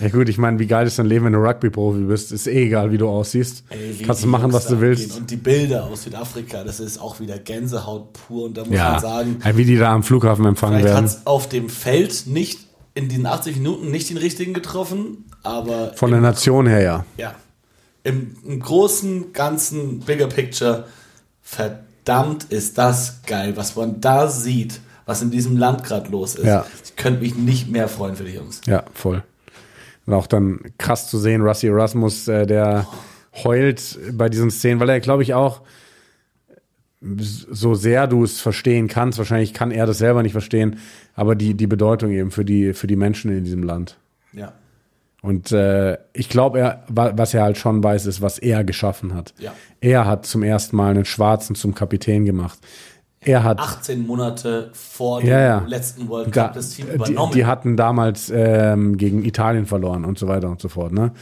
Ja gut, ich meine, wie geil ist dein Leben, wenn du Rugby-Profi bist? Ist eh egal, wie du aussiehst. Ey, Kannst du machen, was du willst. Und die Bilder aus Südafrika, das ist auch wieder Gänsehaut pur. Und da muss Ja, man sagen, wie die da am Flughafen empfangen Vielleicht hat werden. auf dem Feld nicht in diesen 80 Minuten nicht den richtigen getroffen, aber Von der Nation her, ja. ja, im, im großen, ganzen Bigger Picture, verdammt ist das geil, was man da sieht, was in diesem Land gerade los ist. Ja. Ich könnte mich nicht mehr freuen für die Jungs. Ja, voll. Und auch dann krass zu sehen, Rusty Erasmus, äh, der heult bei diesen Szenen, weil er, glaube ich, auch so sehr du es verstehen kannst, wahrscheinlich kann er das selber nicht verstehen, aber die, die Bedeutung eben für die, für die Menschen in diesem Land. Ja. Und äh, ich glaube, er, wa- was er halt schon weiß, ist, was er geschaffen hat. Ja. Er hat zum ersten Mal einen Schwarzen zum Kapitän gemacht. Er hat 18 Monate vor dem Ja, ja. letzten World da, Cup das Team die, übernommen. die hatten damals ähm, gegen Italien verloren und so weiter und so fort, ne?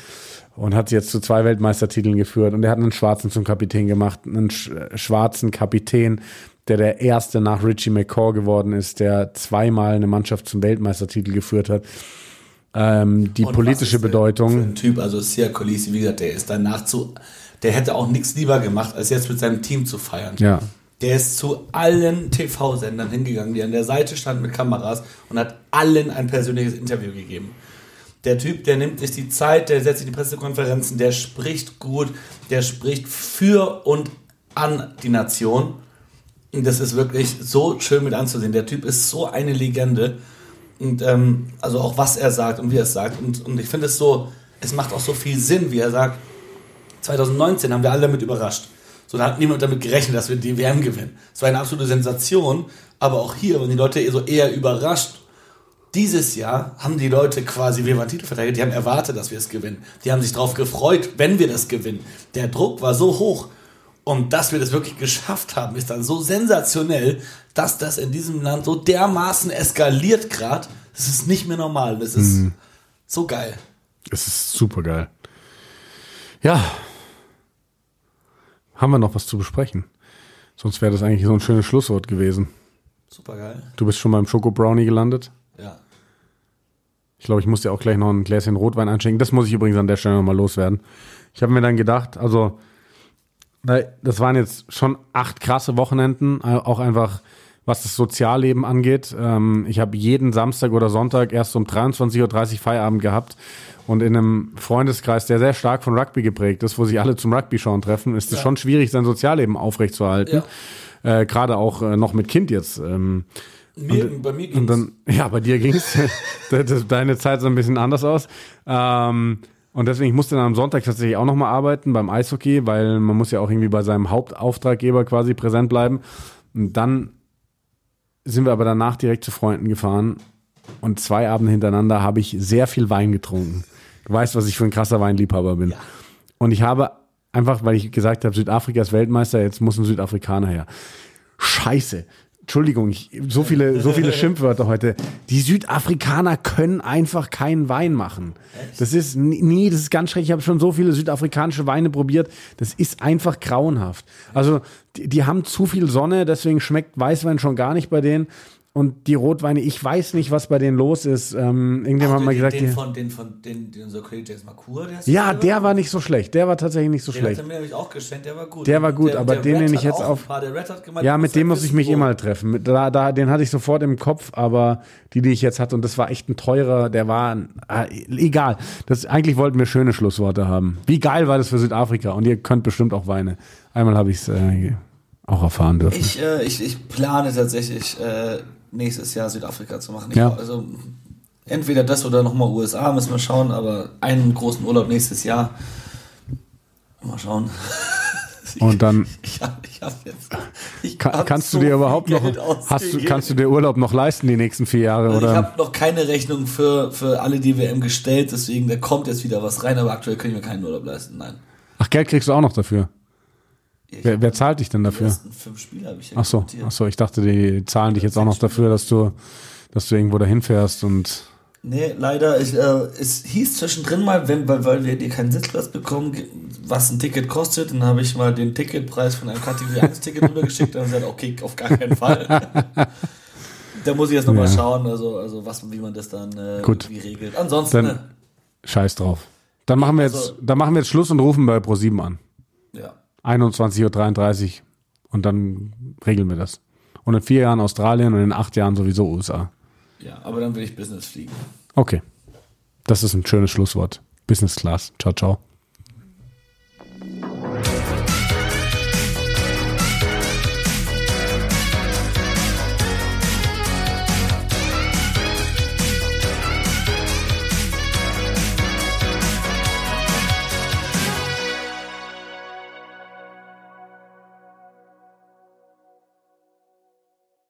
Und hat sie jetzt zu zwei Weltmeistertiteln geführt und er hat einen Schwarzen zum Kapitän gemacht, einen sch schwarzen Kapitän, der der erste nach Richie McCaw geworden ist, der zweimal eine Mannschaft zum Weltmeistertitel geführt hat. Ähm, die Und politische ist der Für Bedeutung. ein Typ, also Sia Colisi, wie gesagt, der ist danach zu, der hätte auch nichts lieber gemacht, als jetzt mit seinem Team zu feiern. Ja. Der ist zu allen TV-Sendern hingegangen, die an der Seite standen mit Kameras und hat allen ein persönliches Interview gegeben. Der Typ, der nimmt sich die Zeit, der setzt sich in die Pressekonferenzen, der spricht gut, der spricht für und an die Nation. Und das ist wirklich so schön mit anzusehen. Der Typ ist so eine Legende. Und ähm, also auch was er sagt und wie er es sagt. Und, und ich finde es so, es macht auch so viel Sinn, wie er sagt. 2019 haben wir alle damit überrascht. So, da hat niemand damit gerechnet, dass wir die WM gewinnen. Es war eine absolute Sensation, aber auch hier waren die Leute so eher überrascht. Dieses Jahr haben die Leute quasi, wir waren Titelverteidiger, die haben erwartet, dass wir es gewinnen. Die haben sich darauf gefreut, wenn wir das gewinnen. Der Druck war so hoch und dass wir das wirklich geschafft haben, ist dann so sensationell, dass das in diesem Land so dermaßen eskaliert gerade. Das ist nicht mehr normal. Das ist mhm. so geil. Es ist super geil. Ja, haben wir noch was zu besprechen. Sonst wäre das eigentlich so ein schönes Schlusswort gewesen. Super geil. Du bist schon beim Schoko Brownie gelandet? Ja. Ich glaube, ich muss dir auch gleich noch ein Gläschen Rotwein einschenken. Das muss ich übrigens an der Stelle nochmal loswerden. Ich habe mir dann gedacht, also, das waren jetzt schon acht krasse Wochenenden, auch einfach was das Sozialleben angeht. Ähm, ich habe jeden Samstag oder Sonntag erst um 23.30 Uhr Feierabend gehabt und in einem Freundeskreis, der sehr stark von Rugby geprägt ist, wo sich alle zum Rugby schauen treffen, ist es ja. schon schwierig, sein Sozialleben aufrechtzuerhalten. Ja. Äh, Gerade auch äh, noch mit Kind jetzt. Ähm, mir, und, bei mir ging's. Und dann, ja, bei dir ging's. Deine Zeit sah ein bisschen anders aus. Ähm, und deswegen, ich musste dann am Sonntag tatsächlich auch nochmal arbeiten beim Eishockey, weil man muss ja auch irgendwie bei seinem Hauptauftraggeber quasi präsent bleiben. Und dann sind wir aber danach direkt zu Freunden gefahren und zwei Abende hintereinander habe ich sehr viel Wein getrunken. Du weißt, was ich für ein krasser Weinliebhaber bin. Ja. Und ich habe einfach, weil ich gesagt habe, Südafrika ist Weltmeister, jetzt muss ein Südafrikaner her. Scheiße. Entschuldigung, ich, so viele, so viele Schimpfwörter heute. Die Südafrikaner können einfach keinen Wein machen. Das ist nie, das ist ganz schrecklich. Ich habe schon so viele südafrikanische Weine probiert. Das ist einfach grauenhaft. Also die, die haben zu viel Sonne, deswegen schmeckt Weißwein schon gar nicht bei denen. Und die Rotweine, ich weiß nicht, was bei denen los ist. Ähm, irgendjemand hat mal gesagt, den, von den von den, den so Crazy James Makur, der Ja, der war nicht so schlecht. Der war tatsächlich nicht so den schlecht. Den hat er mir auch geschenkt, der war gut. Der war gut, der, aber der den, den ich jetzt auf. Gemeint, ja, mit dem muss ich mich immer treffen. Da, da, den hatte ich sofort im Kopf, aber die, die ich jetzt hatte, und das war echt ein teurer, der war äh, egal. Das, eigentlich wollten wir schöne Schlussworte haben. Wie geil war das für Südafrika? Und ihr könnt bestimmt auch Weine. Einmal habe ich es äh, auch erfahren dürfen. Ich, äh, ich, ich plane tatsächlich äh, nächstes Jahr Südafrika zu machen. Ja. Also entweder das oder nochmal USA, müssen wir schauen, aber einen großen Urlaub nächstes Jahr. Mal schauen. Und dann ich hab, ich hab jetzt, ich kann, kannst so du dir überhaupt noch hast du kannst du dir Urlaub noch leisten die nächsten vier Jahre also oder? Ich habe noch keine Rechnung für für alle die WM gestellt, deswegen da kommt jetzt wieder was rein, aber aktuell kann ich mir keinen Urlaub leisten. Nein. Ach Geld kriegst du auch noch dafür? Wer, wer, zahlt dich denn dafür? Fünf Spiele habe ich ja ach so, ach so, ich dachte, die zahlen dich jetzt auch noch dafür, dass du, dass du irgendwo dahin fährst und. Nee, leider. Ich, äh, es hieß zwischendrin mal, wenn, weil, weil wir dir keinen Sitzplatz bekommen, was ein Ticket kostet. Dann habe ich mal den Ticketpreis von einem Kategorie 1 Ticket rübergeschickt und gesagt, okay, auf gar keinen Fall. da muss ich jetzt nochmal ja. schauen, also, also was, wie man das dann äh, Gut. wie regelt. Ansonsten. Dann, scheiß drauf. Dann machen wir jetzt, also, dann machen wir jetzt Schluss und rufen bei Pro7 an. Ja. 21.33 Uhr und dann regeln wir das. Und in vier Jahren Australien und in acht Jahren sowieso USA. Ja, aber dann will ich Business fliegen. Okay. Das ist ein schönes Schlusswort. Business Class. Ciao, ciao.